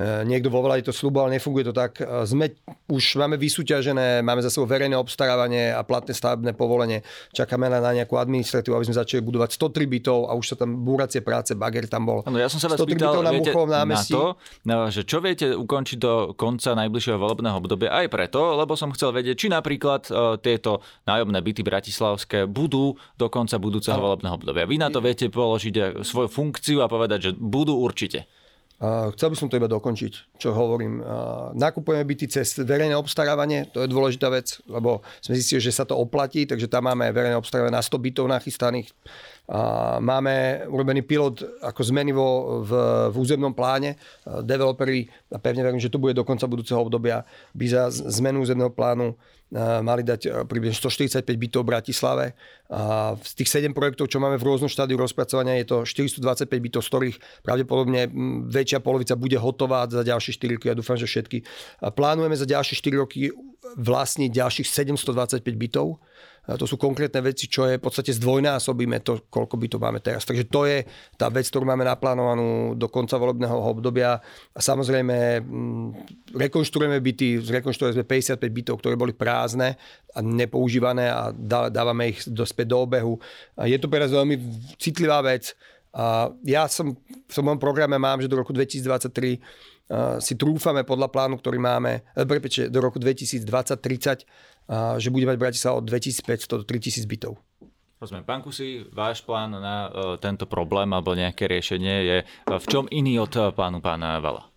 e, niekto vo vláde to sluboval, nefunguje to tak. E, sme, už máme vysúťažené, máme za sebou verejné obstarávanie a platné stavebné povolenie. Čakáme na, na nejakú administratívu, aby sme začali budovať 103 bytov a už sa tam búracie práce, bager tam bol. Ano, ja som sa vás pýtal na, viete, na to, no, že čo viete ukončiť do konca najbližšieho volebného obdobia aj preto, lebo som chcel vedieť, či napríklad uh, tieto nájomné byty bratislavské budú do konca budúceho volebného obdobia. Vy na to viete položiť svoju funkciu a povedať, že budú určite. Chcel by som to iba dokončiť, čo hovorím. Nakupujeme byty cez verejné obstarávanie, to je dôležitá vec, lebo sme zistili, že sa to oplatí, takže tam máme verejné obstarávanie na 100 bytov nachystaných. Máme urobený pilot ako zmeny vo, v, v územnom pláne. Developeri, a pevne verím, že to bude do konca budúceho obdobia, by za zmenu územného plánu mali dať približne 145 bytov v Bratislave. Z tých 7 projektov, čo máme v rôznom štádiu rozpracovania, je to 425 bytov, z ktorých pravdepodobne väčšia polovica bude hotová za ďalšie 4 roky. Ja dúfam, že všetky. Plánujeme za ďalšie 4 roky vlastniť ďalších 725 bytov to sú konkrétne veci, čo je v podstate zdvojnásobíme to, koľko by to máme teraz. Takže to je tá vec, ktorú máme naplánovanú do konca volebného obdobia. A samozrejme, mm, rekonštruujeme byty, zrekonštruujeme 55 bytov, ktoré boli prázdne a nepoužívané a dávame ich dospäť do obehu. A je to pre nás veľmi citlivá vec. A ja som v svojom programe mám, že do roku 2023 si trúfame podľa plánu, ktorý máme, e, prepečte, do roku 2020-30 že bude mať Bratislava od 2500 do 3000 bytov. Rozumiem. Pán Kusi, váš plán na uh, tento problém alebo nejaké riešenie je uh, v čom iný od uh, plánu pána Vala?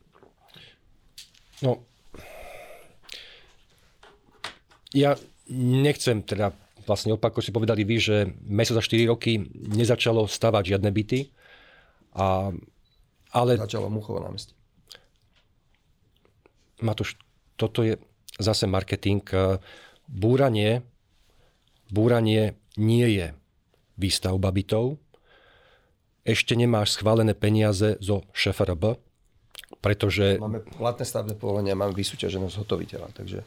No, ja nechcem teda vlastne opak, si povedali vy, že meso za 4 roky nezačalo stavať žiadne byty. A, ale... Začalo Muchovo námestie. Matúš, toto je zase marketing búranie, búranie nie je výstavba bytov. Ešte nemáš schválené peniaze zo ŠFRB, pretože... Máme platné stavné povolenia, máme vysúťaženosť zhotoviteľa, takže...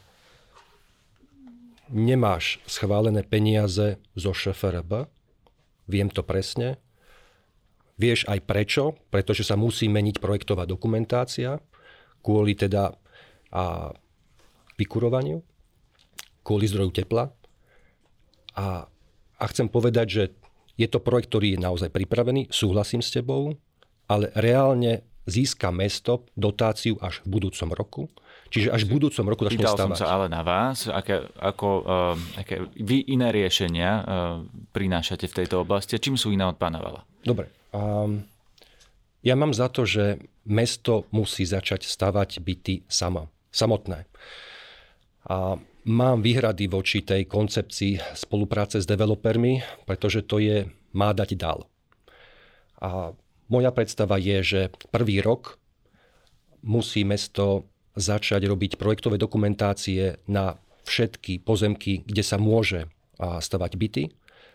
Nemáš schválené peniaze zo ŠFRB, viem to presne. Vieš aj prečo, pretože sa musí meniť projektová dokumentácia kvôli teda a vykurovaniu kvôli zdroju tepla. A, a chcem povedať, že je to projekt, ktorý je naozaj pripravený, súhlasím s tebou, ale reálne získa mesto dotáciu až v budúcom roku. Čiže až v budúcom roku začne Pýtal stavať. som sa ale na vás, aké, ako, uh, aké vy iné riešenia uh, prinášate v tejto oblasti. Čím sú iné od pána Vala? Dobre. Um, ja mám za to, že mesto musí začať stavať byty samo, samotné. A Mám výhrady voči tej koncepcii spolupráce s developermi, pretože to je má dať dal. A moja predstava je, že prvý rok musí mesto začať robiť projektové dokumentácie na všetky pozemky, kde sa môže stavať byty.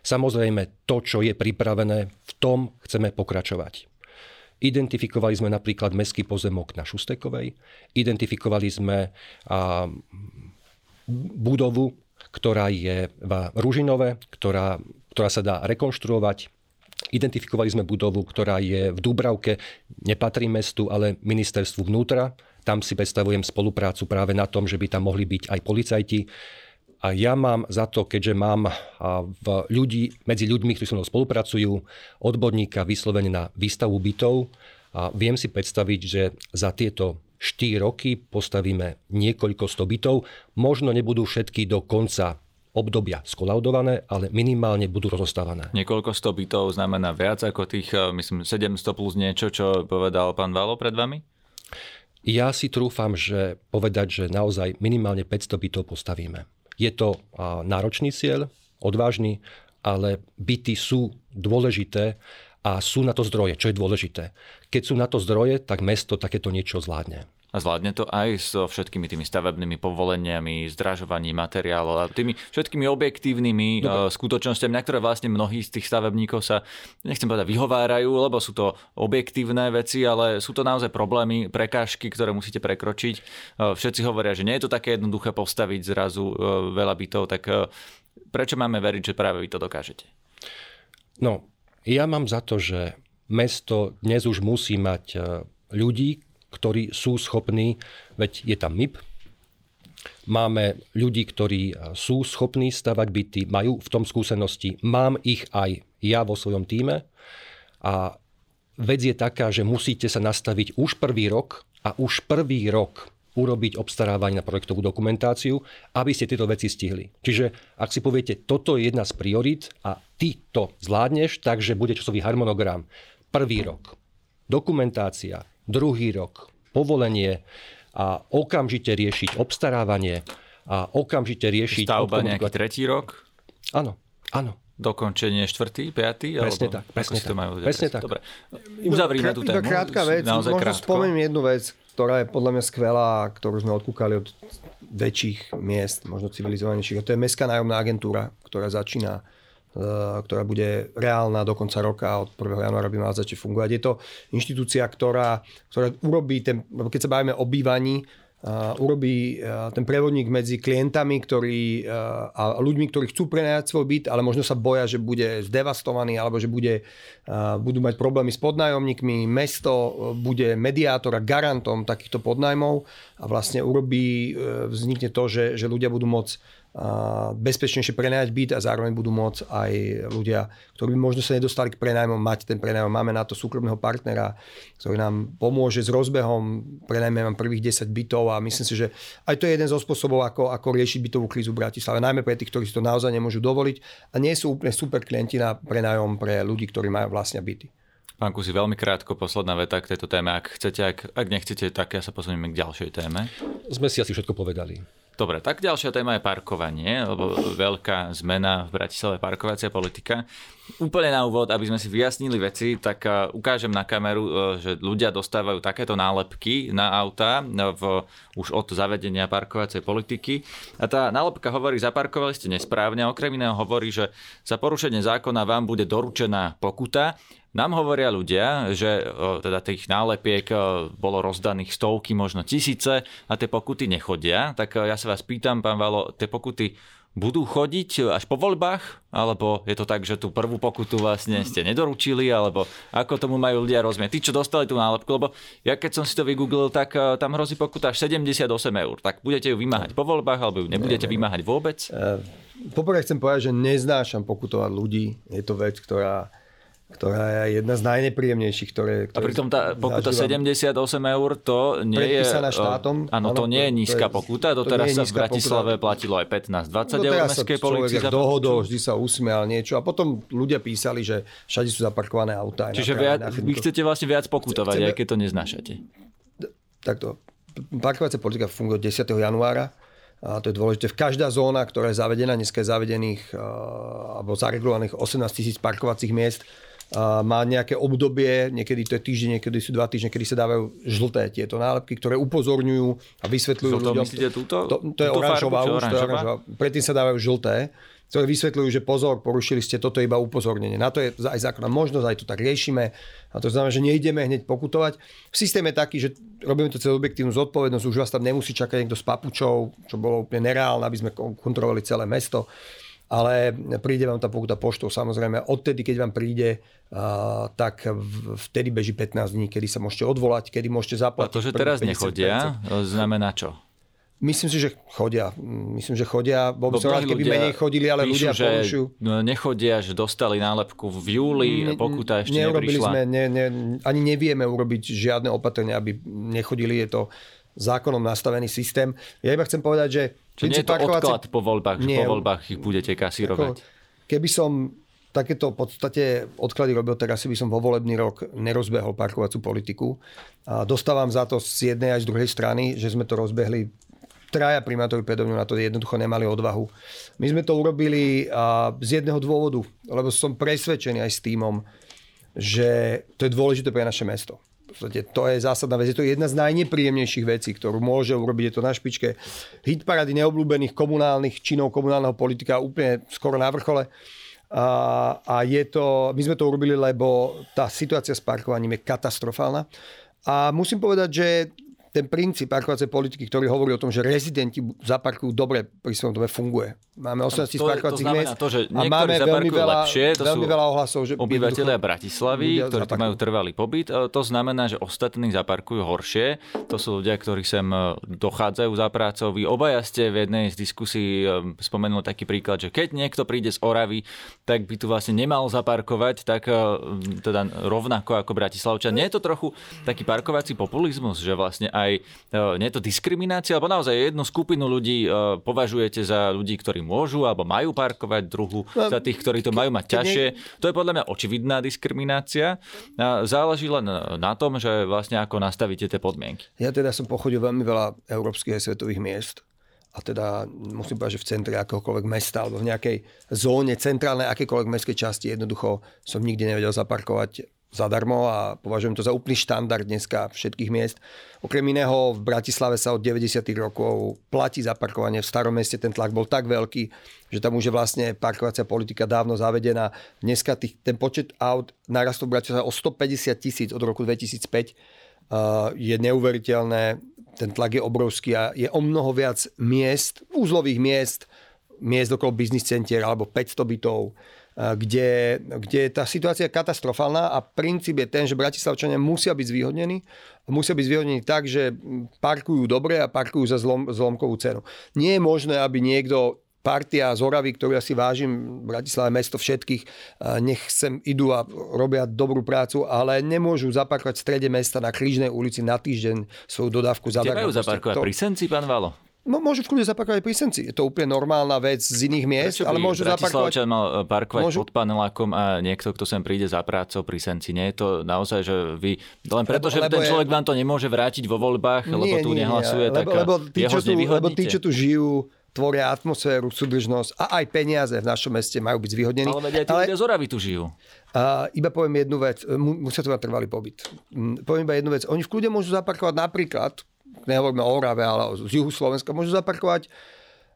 Samozrejme, to, čo je pripravené, v tom chceme pokračovať. Identifikovali sme napríklad mestský pozemok na Šustekovej, identifikovali sme budovu, ktorá je v Ružinove, ktorá, ktorá sa dá rekonštruovať. Identifikovali sme budovu, ktorá je v Dúbravke, nepatrí mestu, ale ministerstvu vnútra. Tam si predstavujem spoluprácu práve na tom, že by tam mohli byť aj policajti. A ja mám za to, keďže mám v ľudí, medzi ľuďmi, ktorí so mnou spolupracujú, odborníka vyslovene na výstavu bytov, a viem si predstaviť, že za tieto 4 roky postavíme niekoľko sto bytov. Možno nebudú všetky do konca obdobia skolaudované, ale minimálne budú rozostávané. Niekoľko sto bytov znamená viac ako tých, eh, myslím, 700 plus niečo, čo povedal pán Valo pred vami? Ja si trúfam, že povedať, že naozaj minimálne 500 bytov postavíme. Je to náročný cieľ, odvážny, ale byty sú dôležité a sú na to zdroje, čo je dôležité. Keď sú na to zdroje, tak mesto takéto niečo zvládne. A zvládne to aj so všetkými tými stavebnými povoleniami, zdražovaním materiálov a tými všetkými objektívnymi Dobre. Eh, skutočnosťami, na ktoré vlastne mnohí z tých stavebníkov sa, nechcem povedať, vyhovárajú, lebo sú to objektívne veci, ale sú to naozaj problémy, prekážky, ktoré musíte prekročiť. Eh, všetci hovoria, že nie je to také jednoduché postaviť zrazu eh, veľa bytov, tak prečo máme veriť, že práve vy to dokážete? No, ja mám za to, že mesto dnes už musí mať e, ľudí, ktorí sú schopní, veď je tam MIP, máme ľudí, ktorí e, sú schopní stavať byty, majú v tom skúsenosti, mám ich aj ja vo svojom týme. A vec je taká, že musíte sa nastaviť už prvý rok a už prvý rok urobiť obstarávanie na projektovú dokumentáciu, aby ste tieto veci stihli. Čiže ak si poviete, toto je jedna z priorít a ty to zvládneš, takže bude časový harmonogram. Prvý rok. Dokumentácia, druhý rok povolenie a okamžite riešiť obstarávanie a okamžite riešiť... Stavba nejaký tretí rok? Áno, áno. Dokončenie štvrtý, piatý? Presne alebo tak. Presne tak. To majú presne tak. Dobre. Uzavrime tú tému. krátka vec. Možno krátko. spomeniem jednu vec, ktorá je podľa mňa skvelá, ktorú sme odkúkali od väčších miest, možno civilizovanejších. A to je Mestská nájomná agentúra, ktorá začína e, ktorá bude reálna do konca roka a od 1. januára by mala začať fungovať. Je to inštitúcia, ktorá, ktorá urobí, ten, keď sa bavíme o bývaní, urobí ten prevodník medzi klientami ktorí, a ľuďmi, ktorí chcú prenajať svoj byt, ale možno sa boja, že bude zdevastovaný alebo že bude, budú mať problémy s podnájomníkmi. Mesto bude mediátor garantom takýchto podnajmov a vlastne urobí, e, vznikne to, že, že ľudia budú môcť bezpečnejšie prenajať byt a zároveň budú môcť aj ľudia, ktorí by možno sa nedostali k prenajmom, mať ten prenajom. Máme na to súkromného partnera, ktorý nám pomôže s rozbehom. Prenajme prvých 10 bytov a myslím si, že aj to je jeden zo spôsobov, ako, ako riešiť bytovú krízu v Bratislave. Najmä pre tých, ktorí si to naozaj nemôžu dovoliť a nie sú úplne super klienti na prenajom pre ľudí, ktorí majú vlastne byty. Pán Kusi, veľmi krátko, posledná veta k tejto téme. Ak chcete, ak, ak nechcete, tak ja sa posunieme k ďalšej téme. Sme si asi všetko povedali. Dobre, tak ďalšia téma je parkovanie, lebo veľká zmena v Bratislave parkovacia politika. Úplne na úvod, aby sme si vyjasnili veci, tak e, ukážem na kameru, e, že ľudia dostávajú takéto nálepky na auta e, v, už od zavedenia parkovacej politiky. A tá nálepka hovorí, zaparkovali ste nesprávne, okrem iného hovorí, že za porušenie zákona vám bude doručená pokuta nám hovoria ľudia, že teda tých nálepiek bolo rozdaných stovky, možno tisíce a tie pokuty nechodia. Tak ja sa vás pýtam, pán Valo, tie pokuty budú chodiť až po voľbách? Alebo je to tak, že tú prvú pokutu vlastne ste nedoručili? Alebo ako tomu majú ľudia rozumieť? Tí, čo dostali tú nálepku, lebo ja keď som si to vygooglil, tak tam hrozí pokuta až 78 eur. Tak budete ju vymáhať po voľbách, alebo ju nebudete vymáhať vôbec? Poprvé chcem povedať, že neznášam pokutovať ľudí. Je to vec, ktorá ktorá je jedna z najnepríjemnejších, ktoré, ktoré A pritom tá pokuta zažívam. 78 eur, to nie je... štátom. Áno, to nie je nízka to je, pokuta. Doteraz sa v Bratislave pokuta. platilo aj 15-20 eur mestskej policii. Za dohodol, vždy sa usmial niečo a potom ľudia písali, že všade sú zaparkované autá. Čiže viac, vy chcete vlastne viac pokutovať, Chceme... aj keď to neznášate. Takto. Parkovacia politika funguje od 10. januára. A to je dôležité. V každá zóna, ktorá je zavedená, dneska je zavedených alebo zaregulovaných 18 tisíc parkovacích miest, má nejaké obdobie, niekedy to je týždeň, niekedy sú dva týždne, kedy sa dávajú žlté tieto nálepky, ktoré upozorňujú a vysvetľujú Žlto ľuďom. Myslíte túto, to, to je oranžová, už, to je oranžová. Predtým sa dávajú žlté, ktoré vysvetľujú, že pozor, porušili ste, toto iba upozornenie. Na to je aj základná možnosť, aj to tak riešime. A to znamená, že nejdeme hneď pokutovať. Systém je taký, že robíme to cez objektívnu zodpovednosť, už vás tam nemusí čakať niekto s papučou, čo bolo úplne nereálne, aby sme kontrolovali celé mesto ale príde vám tá pokuta poštou samozrejme. Odtedy, keď vám príde, tak vtedy beží 15 dní, kedy sa môžete odvolať, kedy môžete zaplatiť. A to, že teraz nechodia, znamená čo? Myslím si, že chodia. Myslím, že chodia. Bol by som rád, keby menej chodili, ale píšu, ľudia porušujú. No, nechodia, že dostali nálepku v júli, ne, pokuta ešte neurobili neprišla. sme, ne, ne, ani nevieme urobiť žiadne opatrenia, aby nechodili. Je to zákonom nastavený systém. Ja iba chcem povedať, že Čiže nie je to parkovací... odklad po voľbách, nie, že po voľbách ich budete kasírovať. Ako, keby som takéto v podstate odklady robil, tak asi by som vo volebný rok nerozbehol parkovacú politiku. A dostávam za to z jednej aj z druhej strany, že sme to rozbehli traja primátori predo na to jednoducho nemali odvahu. My sme to urobili z jedného dôvodu, lebo som presvedčený aj s týmom, že to je dôležité pre naše mesto podstate to je zásadná vec. Je to jedna z najnepríjemnejších vecí, ktorú môže urobiť. Je to na špičke hit parady neobľúbených komunálnych činov komunálneho politika úplne skoro na vrchole. A, a je to, my sme to urobili, lebo tá situácia s parkovaním je katastrofálna. A musím povedať, že ten princíp parkovacej politiky, ktorý hovorí o tom, že rezidenti zaparkujú dobre pri svojom dome, funguje. Máme 18 tisíc parkovacích miest to, že a máme veľmi veľa, lepšie, to veľmi veľa ohlasov, že obyvateľia Bratislavy, ktorí tu majú trvalý pobyt, to znamená, že ostatní zaparkujú horšie. To sú ľudia, ktorí sem e, dochádzajú za prácou. Vy obaja ste v jednej z diskusí e, spomenul taký príklad, že keď niekto príde z Oravy, tak by tu vlastne nemal zaparkovať, tak e, teda rovnako ako Bratislavčan. Nie je to trochu taký parkovací populizmus, že vlastne aj aj, nie je to diskriminácia, alebo naozaj jednu skupinu ľudí považujete za ľudí, ktorí môžu alebo majú parkovať, druhú no, za tých, ktorí to majú mať ťažšie. To je podľa mňa očividná diskriminácia. Záleží len na tom, že vlastne ako nastavíte tie podmienky. Ja teda som pochodil veľmi veľa európskych a svetových miest a teda musím povedať, že v centre akéhokoľvek mesta alebo v nejakej zóne centrálnej akékoľvek mestskej časti jednoducho som nikdy nevedel zaparkovať zadarmo a považujem to za úplný štandard dneska všetkých miest. Okrem iného v Bratislave sa od 90. rokov platí zaparkovanie. V starom meste ten tlak bol tak veľký, že tam už je vlastne parkovacia politika dávno zavedená. Dneska tých, ten počet aut narastol v Bratislave o 150 tisíc od roku 2005. Uh, je neuveriteľné ten tlak je obrovský a je o mnoho viac miest, úzlových miest, miest okolo biznis centier alebo 500 bytov, kde, kde tá situácia je katastrofálna a princíp je ten, že Bratislavčania musia byť zvýhodnení. Musia byť zvýhodnení tak, že parkujú dobre a parkujú za zlom, zlomkovú cenu. Nie je možné, aby niekto partia z Oravy, ktorú ja si vážim, Bratislava mesto všetkých, nech sem idú a robia dobrú prácu, ale nemôžu zaparkovať v strede mesta na Krížnej ulici na týždeň svoju dodávku. Kde majú zaparkovať? To... Pri Senci, pán Valo? No, môžu v kľude zaparkovať pri Senci. Je to úplne normálna vec z iných miest, Prečo ale môžu zaparkovať... mal e, parkovať môžu... pod panelákom a niekto, kto sem príde za prácou pri Senci. Nie je to naozaj, že vy... Len preto, lebo, že lebo ten človek je... vám to nemôže vrátiť vo voľbách, nie, lebo tu nie, nehlasuje, nie, tak lebo, lebo tí, čo tu, lebo tí, čo tu žijú, tvoria atmosféru, súdržnosť a aj peniaze v našom meste majú byť zvýhodnení. Ale aj tí ale... ľudia z Oravy tu žijú. Uh, iba poviem jednu vec, musia to mať trvalý pobyt. Poviem iba jednu vec, oni v kľude môžu zaparkovať napríklad, nehovoríme o Orave, ale z juhu Slovenska, môžu zaparkovať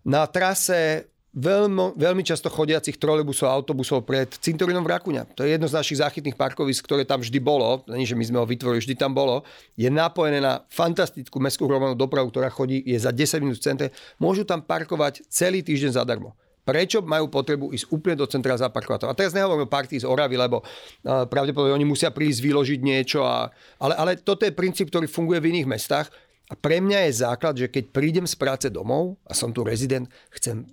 na trase veľmi, veľmi často chodiacich trolejbusov a autobusov pred cintorínom v Rakuňa. To je jedno z našich záchytných parkovisk, ktoré tam vždy bolo, nie že my sme ho vytvorili, vždy tam bolo. Je napojené na fantastickú mestskú hromadnú dopravu, ktorá chodí, je za 10 minút v centre. Môžu tam parkovať celý týždeň zadarmo. Prečo majú potrebu ísť úplne do centra zaparkovať? A teraz nehovorím o partii z Oravy, lebo pravdepodobne oni musia prísť vyložiť niečo. A, ale, ale toto je princíp, ktorý funguje v iných mestách. A pre mňa je základ, že keď prídem z práce domov a som tu rezident, chcem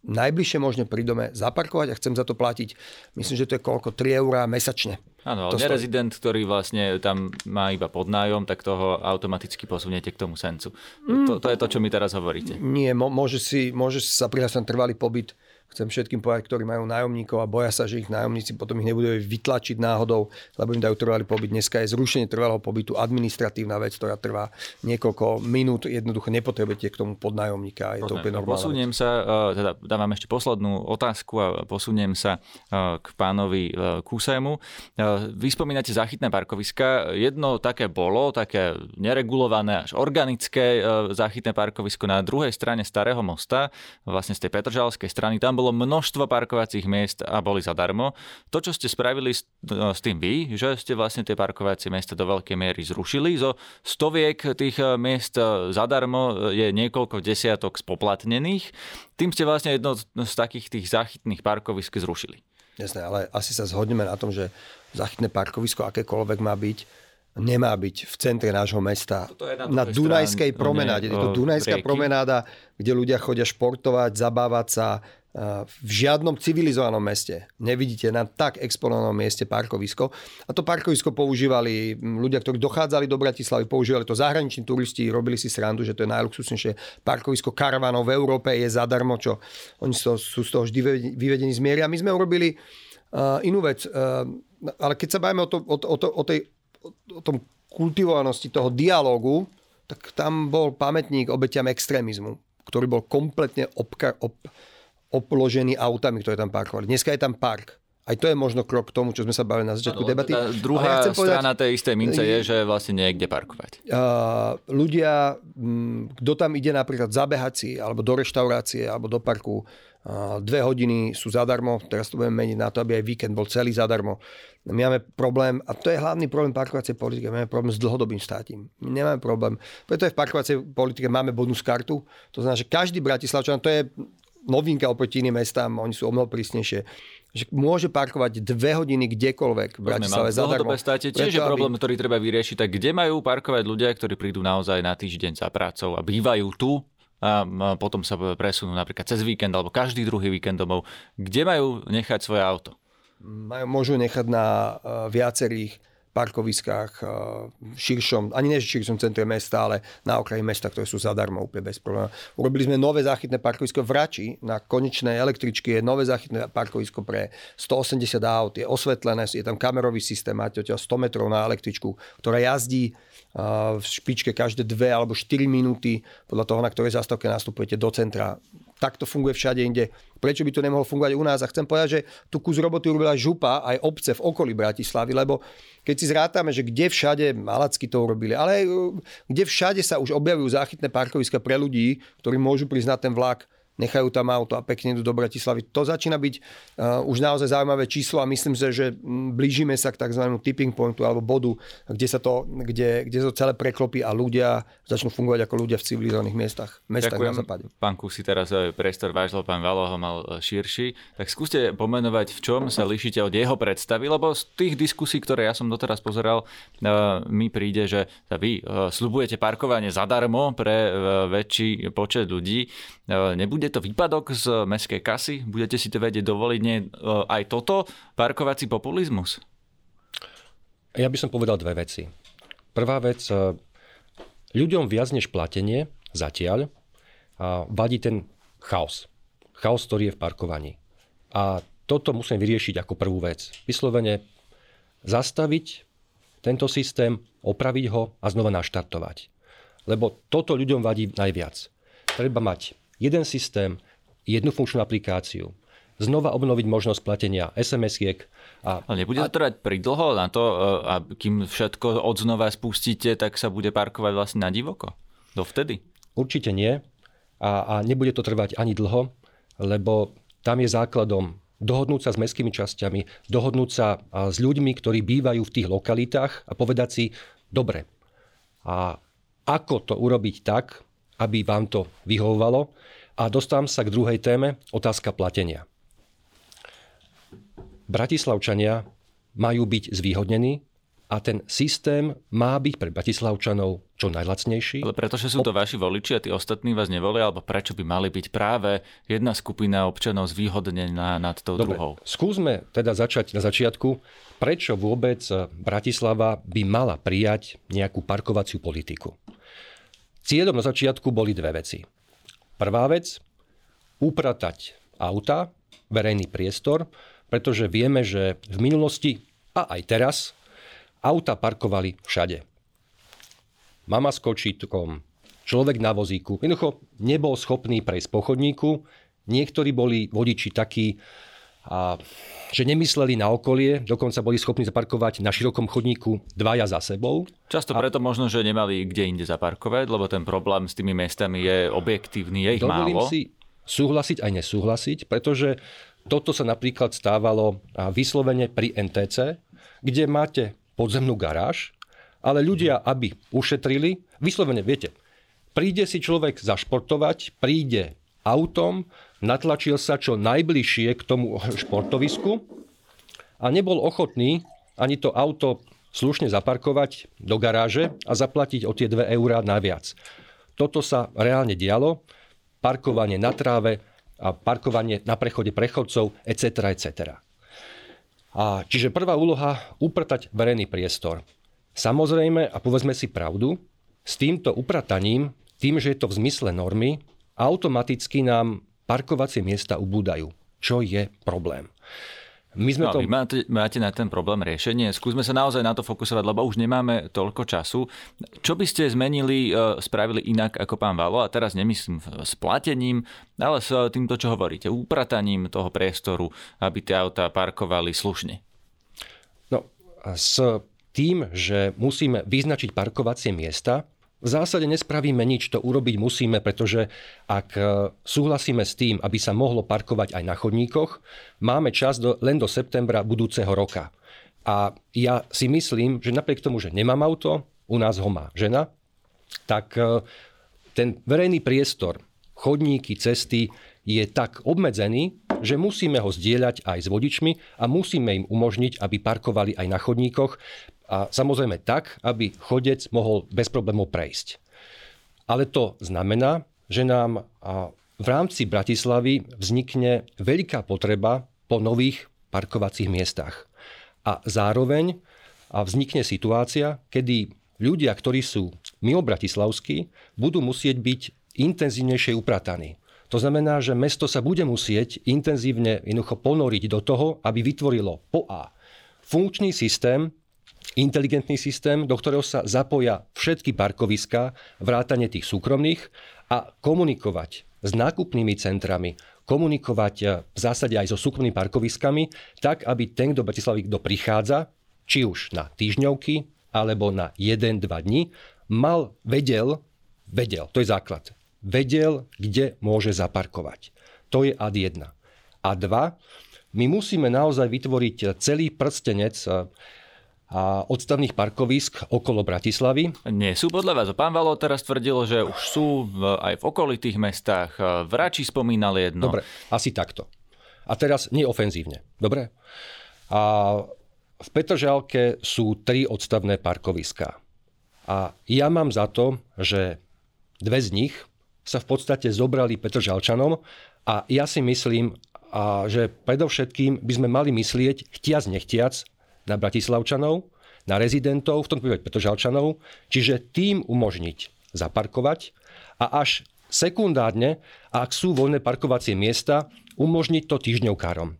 najbližšie možne pri dome zaparkovať a chcem za to platiť, myslím, že to je koľko, 3 eurá mesačne. Áno, ale nerezident, ktorý vlastne tam má iba podnájom, tak toho automaticky posuniete k tomu sencu. Mm. To, to je to, čo mi teraz hovoríte. Nie, môže, si, môže sa prihlásiť na trvalý pobyt Chcem všetkým povedať, ktorí majú nájomníkov a boja sa, že ich nájomníci potom ich nebudú vytlačiť náhodou, lebo im dajú trvalý pobyt. Dneska je zrušenie trvalého pobytu administratívna vec, ktorá trvá niekoľko minút. Jednoducho nepotrebujete k tomu podnájomníka. Je to úplne normálne. Posuniem sa, e, teda dávam ešte poslednú otázku a posuniem sa e, k pánovi e, Kusemu. Vy spomínate záchytné parkoviska. Jedno také bolo, také neregulované až organické záchytné parkovisko na druhej strane Starého mosta, vlastne z tej Petržalskej strany. Tam bolo množstvo parkovacích miest a boli zadarmo. To, čo ste spravili s, no, s tým vy, že ste vlastne tie parkovacie miesta do veľkej miery zrušili. Zo stoviek tých eh, miest eh, zadarmo eh, je niekoľko desiatok spoplatnených. Tým ste vlastne jedno z takých tých záchytných parkovisk zrušili. Jasné, ale asi sa zhodneme na tom, že záchytné parkovisko akékoľvek má byť, nemá byť v centre nášho mesta. na, na Dunajskej promenáde. Je to Dunajská rieky. promenáda, kde ľudia chodia športovať, zabávať sa, v žiadnom civilizovanom meste nevidíte na tak exponovanom mieste parkovisko. A to parkovisko používali ľudia, ktorí dochádzali do Bratislavy, používali to zahraniční turisti, robili si srandu, že to je najluxusnejšie parkovisko karavanov v Európe, je zadarmo, čo oni sú, sú z toho vždy vyvedení z miery. A my sme urobili uh, inú vec. Uh, ale keď sa bavíme o, to, o, o, to, o, tej, o tom kultivovanosti toho dialógu, tak tam bol pamätník obeťam extrémizmu, ktorý bol kompletne obka, ob, opložený autami, ktoré tam parkovali. Dneska je tam park. Aj to je možno krok k tomu, čo sme sa bavili na začiatku no, debaty. Teda druhá ja strana povedať, tej istej mince je, že vlastne nie je kde parkovať. Uh, ľudia, kto tam ide napríklad zabehať si, alebo do reštaurácie, alebo do parku, uh, dve hodiny sú zadarmo, teraz to budeme meniť na to, aby aj víkend bol celý zadarmo. My máme problém, a to je hlavný problém parkovacej politiky, máme problém s dlhodobým státím. My nemáme problém, preto aj v parkovacej politike máme bonus kartu, to znamená, že každý Bratislavčan, to je novinka oproti iným mestám, oni sú o mnoho prísnejšie že môže parkovať dve hodiny kdekoľvek v Bratislave zadarmo. Státe, tiež je problém, ktorý treba vyriešiť. Tak kde majú parkovať ľudia, ktorí prídu naozaj na týždeň za prácou a bývajú tu a potom sa presunú napríklad cez víkend alebo každý druhý víkend domov. Kde majú nechať svoje auto? Majú, môžu nechať na uh, viacerých parkoviskách eh, v širšom, ani nie v širšom centre mesta, ale na okraji mesta, ktoré sú zadarmo úplne bez problémov. Urobili sme nové záchytné parkovisko v Rači na konečnej električky, je nové záchytné parkovisko pre 180 aut, je osvetlené, je tam kamerový systém, máte 100 metrov na električku, ktorá jazdí v špičke každé 2 alebo 4 minúty, podľa toho, na ktorej zastávke nastupujete do centra. Takto funguje všade inde. Prečo by to nemohlo fungovať u nás? A chcem povedať, že tu kus roboty urobila župa aj obce v okolí Bratislavy, lebo keď si zrátame, že kde všade Malacky to urobili, ale kde všade sa už objavujú záchytné parkoviska pre ľudí, ktorí môžu na ten vlak, nechajú tam auto a pekne idú do Bratislavy. To začína byť uh, už naozaj zaujímavé číslo a myslím si, že blížime sa k tzv. tipping pointu alebo bodu, kde sa to, kde, kde to celé preklopí a ľudia začnú fungovať ako ľudia v civilizovaných miestach, mestách Ďakujem. na západe. Pán Kusy, teraz priestor váš, pán Valo ho mal e, širší. Tak skúste pomenovať, v čom sa líšite od jeho predstavy, lebo z tých diskusí, ktoré ja som doteraz pozeral, uh, mi príde, že vy uh, slubujete parkovanie zadarmo pre väčší počet ľudí. Nebude to výpadok z mestskej kasy? Budete si to vedieť dovoliť nie, e, aj toto? Parkovací populizmus? Ja by som povedal dve veci. Prvá vec, e, ľuďom viac než platenie zatiaľ vadí ten chaos. Chaos, ktorý je v parkovaní. A toto musím vyriešiť ako prvú vec. Vyslovene zastaviť tento systém, opraviť ho a znova naštartovať. Lebo toto ľuďom vadí najviac. Treba mať jeden systém, jednu funkčnú aplikáciu, znova obnoviť možnosť platenia SMS-iek. A, Ale nebude to trvať pridlho na to, e, a kým všetko od znova spustíte, tak sa bude parkovať vlastne na divoko? Dovtedy? Určite nie. A, a nebude to trvať ani dlho, lebo tam je základom dohodnúť sa s mestskými časťami, dohodnúť sa s ľuďmi, ktorí bývajú v tých lokalitách a povedať si, dobre, a ako to urobiť tak, aby vám to vyhovovalo. A dostávam sa k druhej téme, otázka platenia. Bratislavčania majú byť zvýhodnení a ten systém má byť pre Bratislavčanov čo najlacnejší. Ale pretože sú to vaši voliči a tí ostatní vás nevolia, alebo prečo by mali byť práve jedna skupina občanov zvýhodnená nad tou Dobre, druhou? Skúsme teda začať na začiatku. Prečo vôbec Bratislava by mala prijať nejakú parkovaciu politiku? Cieľom na začiatku boli dve veci. Prvá vec, upratať auta, verejný priestor, pretože vieme, že v minulosti a aj teraz auta parkovali všade. Mama s kočítkom, človek na vozíku. Jednoducho nebol schopný prejsť po chodníku. Niektorí boli vodiči takí, a že nemysleli na okolie, dokonca boli schopní zaparkovať na širokom chodníku dvaja za sebou. Často preto a... možno, že nemali kde inde zaparkovať, lebo ten problém s tými mestami je objektívny, je ich Dovolím málo. si súhlasiť aj nesúhlasiť, pretože toto sa napríklad stávalo vyslovene pri NTC, kde máte podzemnú garáž, ale ľudia, aby ušetrili, vyslovene, viete, príde si človek zašportovať, príde autom, natlačil sa čo najbližšie k tomu športovisku a nebol ochotný ani to auto slušne zaparkovať do garáže a zaplatiť o tie 2 eurá naviac. Toto sa reálne dialo. Parkovanie na tráve a parkovanie na prechode prechodcov, etc. etc. A čiže prvá úloha, upratať verejný priestor. Samozrejme, a povedzme si pravdu, s týmto uprataním, tým, že je to v zmysle normy, automaticky nám parkovacie miesta ubúdajú, čo je problém. My sme no, to... Vy máte, máte na ten problém riešenie. Skúsme sa naozaj na to fokusovať, lebo už nemáme toľko času. Čo by ste zmenili, e, spravili inak ako pán Valo? A teraz nemyslím s platením, ale s týmto, čo hovoríte, uprataním toho priestoru, aby tie autá parkovali slušne. No, s tým, že musíme vyznačiť parkovacie miesta, v zásade nespravíme nič, to urobiť musíme, pretože ak e, súhlasíme s tým, aby sa mohlo parkovať aj na chodníkoch, máme čas do, len do septembra budúceho roka. A ja si myslím, že napriek tomu, že nemám auto, u nás ho má žena, tak e, ten verejný priestor, chodníky, cesty je tak obmedzený, že musíme ho zdieľať aj s vodičmi a musíme im umožniť, aby parkovali aj na chodníkoch, a samozrejme tak, aby chodec mohol bez problémov prejsť. Ale to znamená, že nám v rámci Bratislavy vznikne veľká potreba po nových parkovacích miestach. A zároveň vznikne situácia, kedy ľudia, ktorí sú mimo Bratislavský, budú musieť byť intenzívnejšie uprataní. To znamená, že mesto sa bude musieť intenzívne jednoducho ponoriť do toho, aby vytvorilo po A funkčný systém, inteligentný systém, do ktorého sa zapoja všetky parkoviská, vrátane tých súkromných a komunikovať s nákupnými centrami, komunikovať eh, v zásade aj so súkromnými parkoviskami, tak aby ten, kto Bratislavy, kto prichádza, či už na týždňovky, alebo na 1-2 dní, mal, vedel, vedel, to je základ, vedel, kde môže zaparkovať. To je ad 1. A 2, my musíme naozaj vytvoriť celý prstenec a odstavných parkovisk okolo Bratislavy. Nie sú podľa vás. Pán Valo teraz tvrdil, že už sú aj v okolitých mestách. V Rači spomínal jedno. Dobre, asi takto. A teraz neofenzívne. Dobre? A v Petržalke sú tri odstavné parkoviská. A ja mám za to, že dve z nich sa v podstate zobrali Petržalčanom a ja si myslím, a že predovšetkým by sme mali myslieť, chtiac nechtiac, na Bratislavčanov, na rezidentov, v tom prípade Petržalčanov, čiže tým umožniť zaparkovať a až sekundárne, ak sú voľné parkovacie miesta, umožniť to týždňovkárom.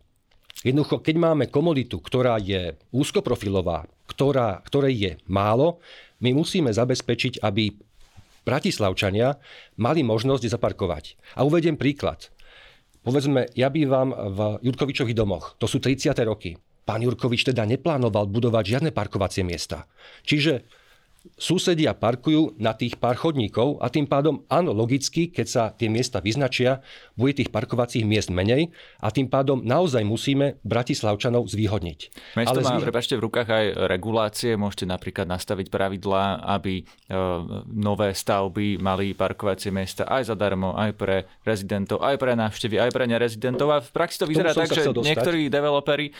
Jednoducho, keď máme komoditu, ktorá je úzkoprofilová, ktorá, ktorej je málo, my musíme zabezpečiť, aby Bratislavčania mali možnosť zaparkovať. A uvediem príklad. Povedzme, ja bývam v Jurkovičových domoch. To sú 30. roky pán Jurkovič teda neplánoval budovať žiadne parkovacie miesta. Čiže susedia parkujú na tých pár chodníkov a tým pádom, áno, logicky, keď sa tie miesta vyznačia, bude tých parkovacích miest menej a tým pádom naozaj musíme Bratislavčanov zvýhodniť. Mesto Ale má, zvýhod... prepačte, v rukách aj regulácie, môžete napríklad nastaviť pravidlá, aby e, nové stavby mali parkovacie miesta aj zadarmo, aj pre rezidentov, aj pre návštevy, aj pre nerezidentov. A v praxi to vyzerá tak, že niektorí developeri, e,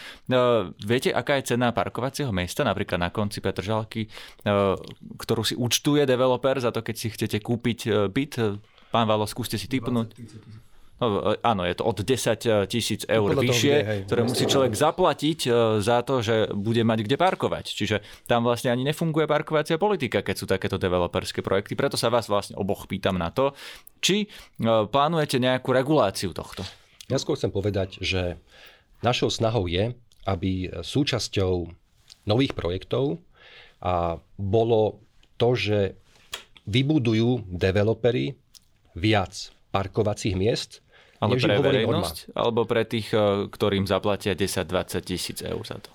viete, aká je cena parkovacieho miesta, napríklad na konci Petržalky, e, ktorú si účtuje developer za to, keď si chcete kúpiť e, byt. Pán Valo, skúste si typnúť. No, e, áno, je to od 10 tisíc eur no, vyššie, toho, hej, ktoré musí človek zaplatiť e, za to, že bude mať kde parkovať. Čiže tam vlastne ani nefunguje parkovacia politika, keď sú takéto developerské projekty. Preto sa vás vlastne oboch pýtam na to, či plánujete nejakú reguláciu tohto. Ja skôr chcem povedať, že našou snahou je, aby súčasťou nových projektov a bolo to, že vybudujú developery viac parkovacích miest, ale pre verejnosť, alebo pre tých, eh, ktorým zaplatia 10-20 tisíc eur za to?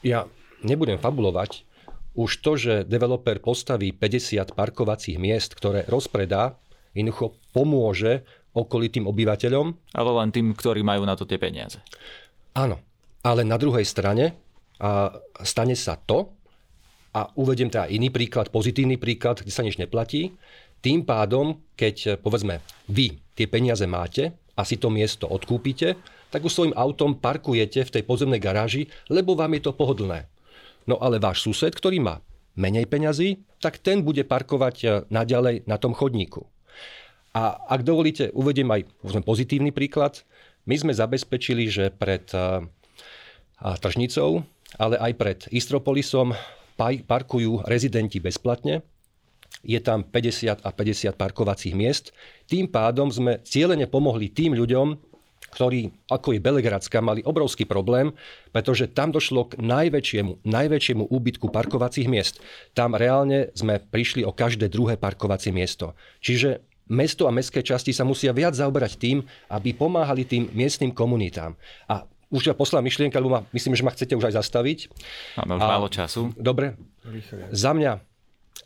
Ja nebudem fabulovať. Už to, že developer postaví 50 parkovacích miest, ktoré rozpredá, jednoducho pomôže okolitým obyvateľom. Ale len tým, ktorí majú na to tie peniaze. Áno, ale na druhej strane a stane sa to, a uvediem teda iný príklad, pozitívny príklad, kde sa nič neplatí. Tým pádom, keď povedzme vy tie peniaze máte a si to miesto odkúpite, tak už svojim autom parkujete v tej podzemnej garáži, lebo vám je to pohodlné. No ale váš sused, ktorý má menej peňazí, tak ten bude parkovať e, naďalej na tom chodníku. A ak dovolíte, uvediem aj pozitívny príklad. My sme zabezpečili, že pred e, tržnicou, ale aj pred Istropolisom parkujú rezidenti bezplatne. Je tam 50 a 50 parkovacích miest. Tým pádom sme cieľene pomohli tým ľuďom, ktorí, ako je Belegradska, mali obrovský problém, pretože tam došlo k najväčšiemu, najväčšiemu úbytku parkovacích miest. Tam reálne sme prišli o každé druhé parkovacie miesto. Čiže mesto a mestské časti sa musia viac zaoberať tým, aby pomáhali tým miestnym komunitám. A už ja poslám myšlienka, lebo ma, myslím, že ma chcete už aj zastaviť. Máme už a, málo času. Dobre. Za mňa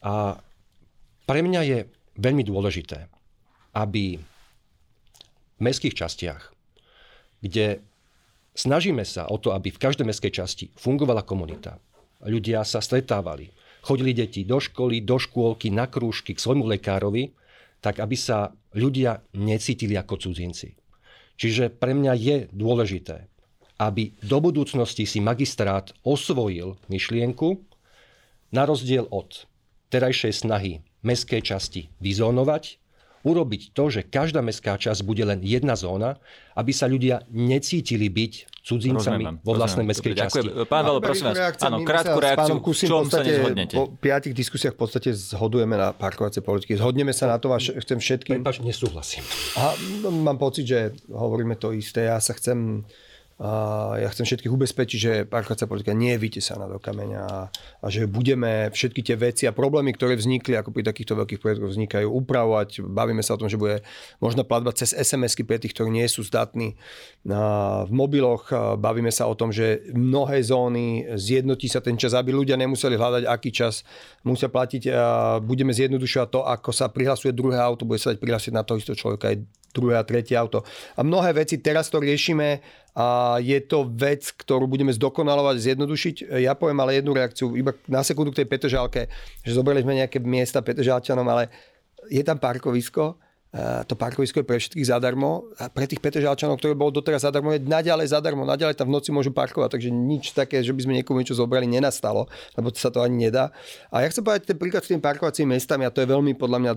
a pre mňa je veľmi dôležité, aby v mestských častiach, kde snažíme sa o to, aby v každej mestskej časti fungovala komunita, ľudia sa stretávali, chodili deti do školy, do škôlky, na krúžky, k svojmu lekárovi, tak aby sa ľudia necítili ako cudzinci. Čiže pre mňa je dôležité, aby do budúcnosti si magistrát osvojil myšlienku, na rozdiel od terajšej snahy mestskej časti vyzónovať, urobiť to, že každá mestská časť bude len jedna zóna, aby sa ľudia necítili byť cudzincami vo vlastnej mestskej časti. Pán Velo, prosím vás, áno, krátku reakciu, v čom sa nezhodnete? Po piatich diskusiách v podstate zhodujeme na parkovacie politiky. Zhodneme sa na to a chcem všetkým... Prepač, nesúhlasím. A mám pocit, že hovoríme to isté. Ja sa chcem a ja chcem všetkých ubezpečiť, že parkovacia politika nie je vytesaná do kameňa a, a že budeme všetky tie veci a problémy, ktoré vznikli, ako pri takýchto veľkých projektoch vznikajú, upravovať. Bavíme sa o tom, že bude možno platba cez SMS-ky pre tých, ktorí nie sú zdatní a v mobiloch. Bavíme sa o tom, že mnohé zóny zjednotí sa ten čas, aby ľudia nemuseli hľadať, aký čas musia platiť. A budeme zjednodušovať to, ako sa prihlasuje druhé auto, bude sa dať prihlásiť na to istého človeka aj druhé a tretie auto. A mnohé veci teraz to riešime a je to vec, ktorú budeme zdokonalovať, zjednodušiť. Ja poviem ale jednu reakciu, iba na sekundu k tej Petržálke, že zobrali sme nejaké miesta Petržálčanom, ale je tam parkovisko, to parkovisko je pre všetkých zadarmo a pre tých Petržalčanov, ktoré bolo doteraz zadarmo, je naďalej zadarmo, naďalej tam v noci môžu parkovať, takže nič také, že by sme niekomu niečo zobrali, nenastalo, lebo sa to ani nedá. A ja chcem povedať ten príklad s tými parkovacími mestami a to je veľmi podľa mňa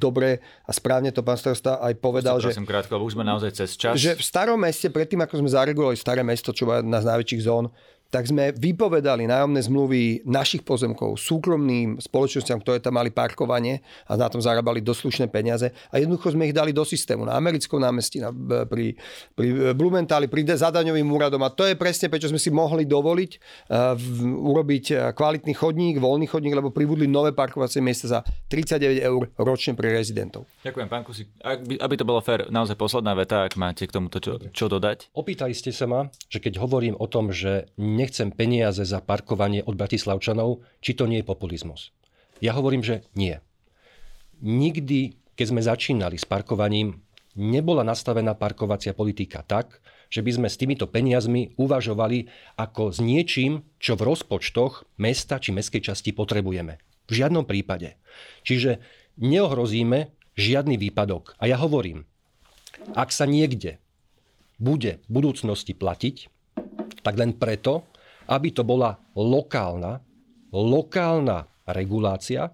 dobre a správne to pán starosta aj povedal, že, prosím, krátko, už sme naozaj cez čas. že v starom meste, predtým ako sme zaregulovali staré mesto, čo je jedna z najväčších zón, tak sme vypovedali nájomné zmluvy našich pozemkov súkromným spoločnosťam, ktoré tam mali parkovanie a na tom zarábali doslušné peniaze a jednoducho sme ich dali do systému na americkom námestí, na, pri, pri Blumentáli, pri zadaňovým úradom a to je presne, prečo sme si mohli dovoliť uh, v, urobiť kvalitný chodník, voľný chodník, lebo pribudli nové parkovacie miesta za 39 eur ročne pre rezidentov. Ďakujem, pán Kusik. aby to bolo fér, naozaj posledná veta, ak máte k tomuto čo, čo dodať. Opýtali ste sa ma, že keď hovorím o tom, že nechcem peniaze za parkovanie od Bratislavčanov, či to nie je populizmus. Ja hovorím, že nie. Nikdy, keď sme začínali s parkovaním, nebola nastavená parkovacia politika tak, že by sme s týmito peniazmi uvažovali ako s niečím, čo v rozpočtoch mesta či mestskej časti potrebujeme. V žiadnom prípade. Čiže neohrozíme žiadny výpadok. A ja hovorím, ak sa niekde bude v budúcnosti platiť, tak len preto, aby to bola lokálna, lokálna regulácia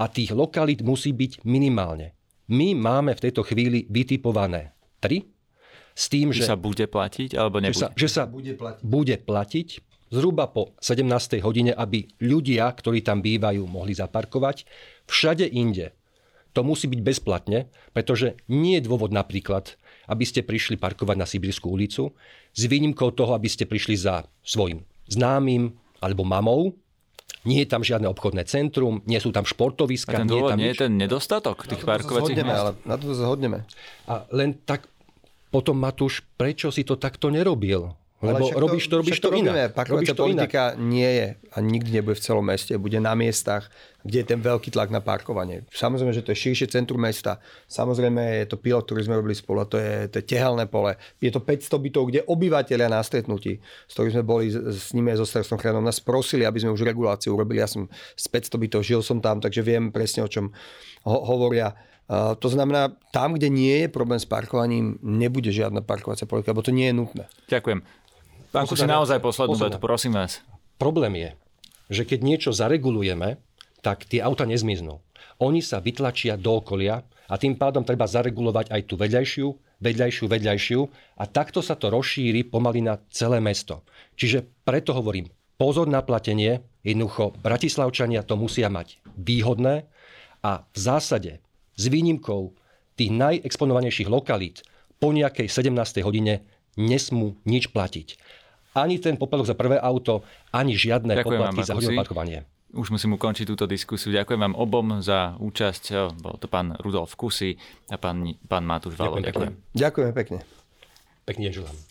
a tých lokalít musí byť minimálne. My máme v tejto chvíli vytipované tri, s tým, že, že sa bude platiť alebo nebude? Že sa, že sa bude, platiť. bude platiť zhruba po 17. hodine, aby ľudia, ktorí tam bývajú, mohli zaparkovať. Všade inde to musí byť bezplatne, pretože nie je dôvod napríklad, aby ste prišli parkovať na Sibirskú ulicu, s výnimkou toho, aby ste prišli za svojim známym alebo mamou, nie je tam žiadne obchodné centrum, nie sú tam športoviska. A ten dôvod nie je, nie je ten nedostatok tých parkovacích miest? Ale na to zhodneme. A len tak potom, Matúš, prečo si to takto nerobil? Lebo to, robíš to, robíš to, to inak. Parkovacia politika inak. nie je a nikdy nebude v celom meste. Bude na miestach, kde je ten veľký tlak na parkovanie. Samozrejme, že to je širšie centrum mesta. Samozrejme, je to pilot, ktorý sme robili spolu. To je, to je tehelné pole. Je to 500 bytov, kde obyvateľia na stretnutí, s ktorými sme boli s nimi aj so starostom chránom, nás prosili, aby sme už reguláciu urobili. Ja som z 500 bytov, žil som tam, takže viem presne, o čom ho- hovoria. Uh, to znamená, tam, kde nie je problém s parkovaním, nebude žiadna parkovacia politika, lebo to nie je nutné. Ďakujem. Pán Kusi, naozaj poslednú vetu, prosím vás. Problém je, že keď niečo zaregulujeme, tak tie auta nezmiznú. Oni sa vytlačia do okolia a tým pádom treba zaregulovať aj tú vedľajšiu, vedľajšiu, vedľajšiu a takto sa to rozšíri pomaly na celé mesto. Čiže preto hovorím, pozor na platenie, jednoducho Bratislavčania to musia mať výhodné a v zásade s výnimkou tých najexponovanejších lokalít po nejakej 17. hodine nesmú nič platiť ani ten poplatok za prvé auto, ani žiadne Ďakujem poplatky vám, za hodinu parkovanie. Už musím ukončiť túto diskusiu. Ďakujem vám obom za účasť. Bol to pán Rudolf Kusy a pán, pán Matúš Valo. Ďakujem. Ďakujem pekne. Pekný deň želám.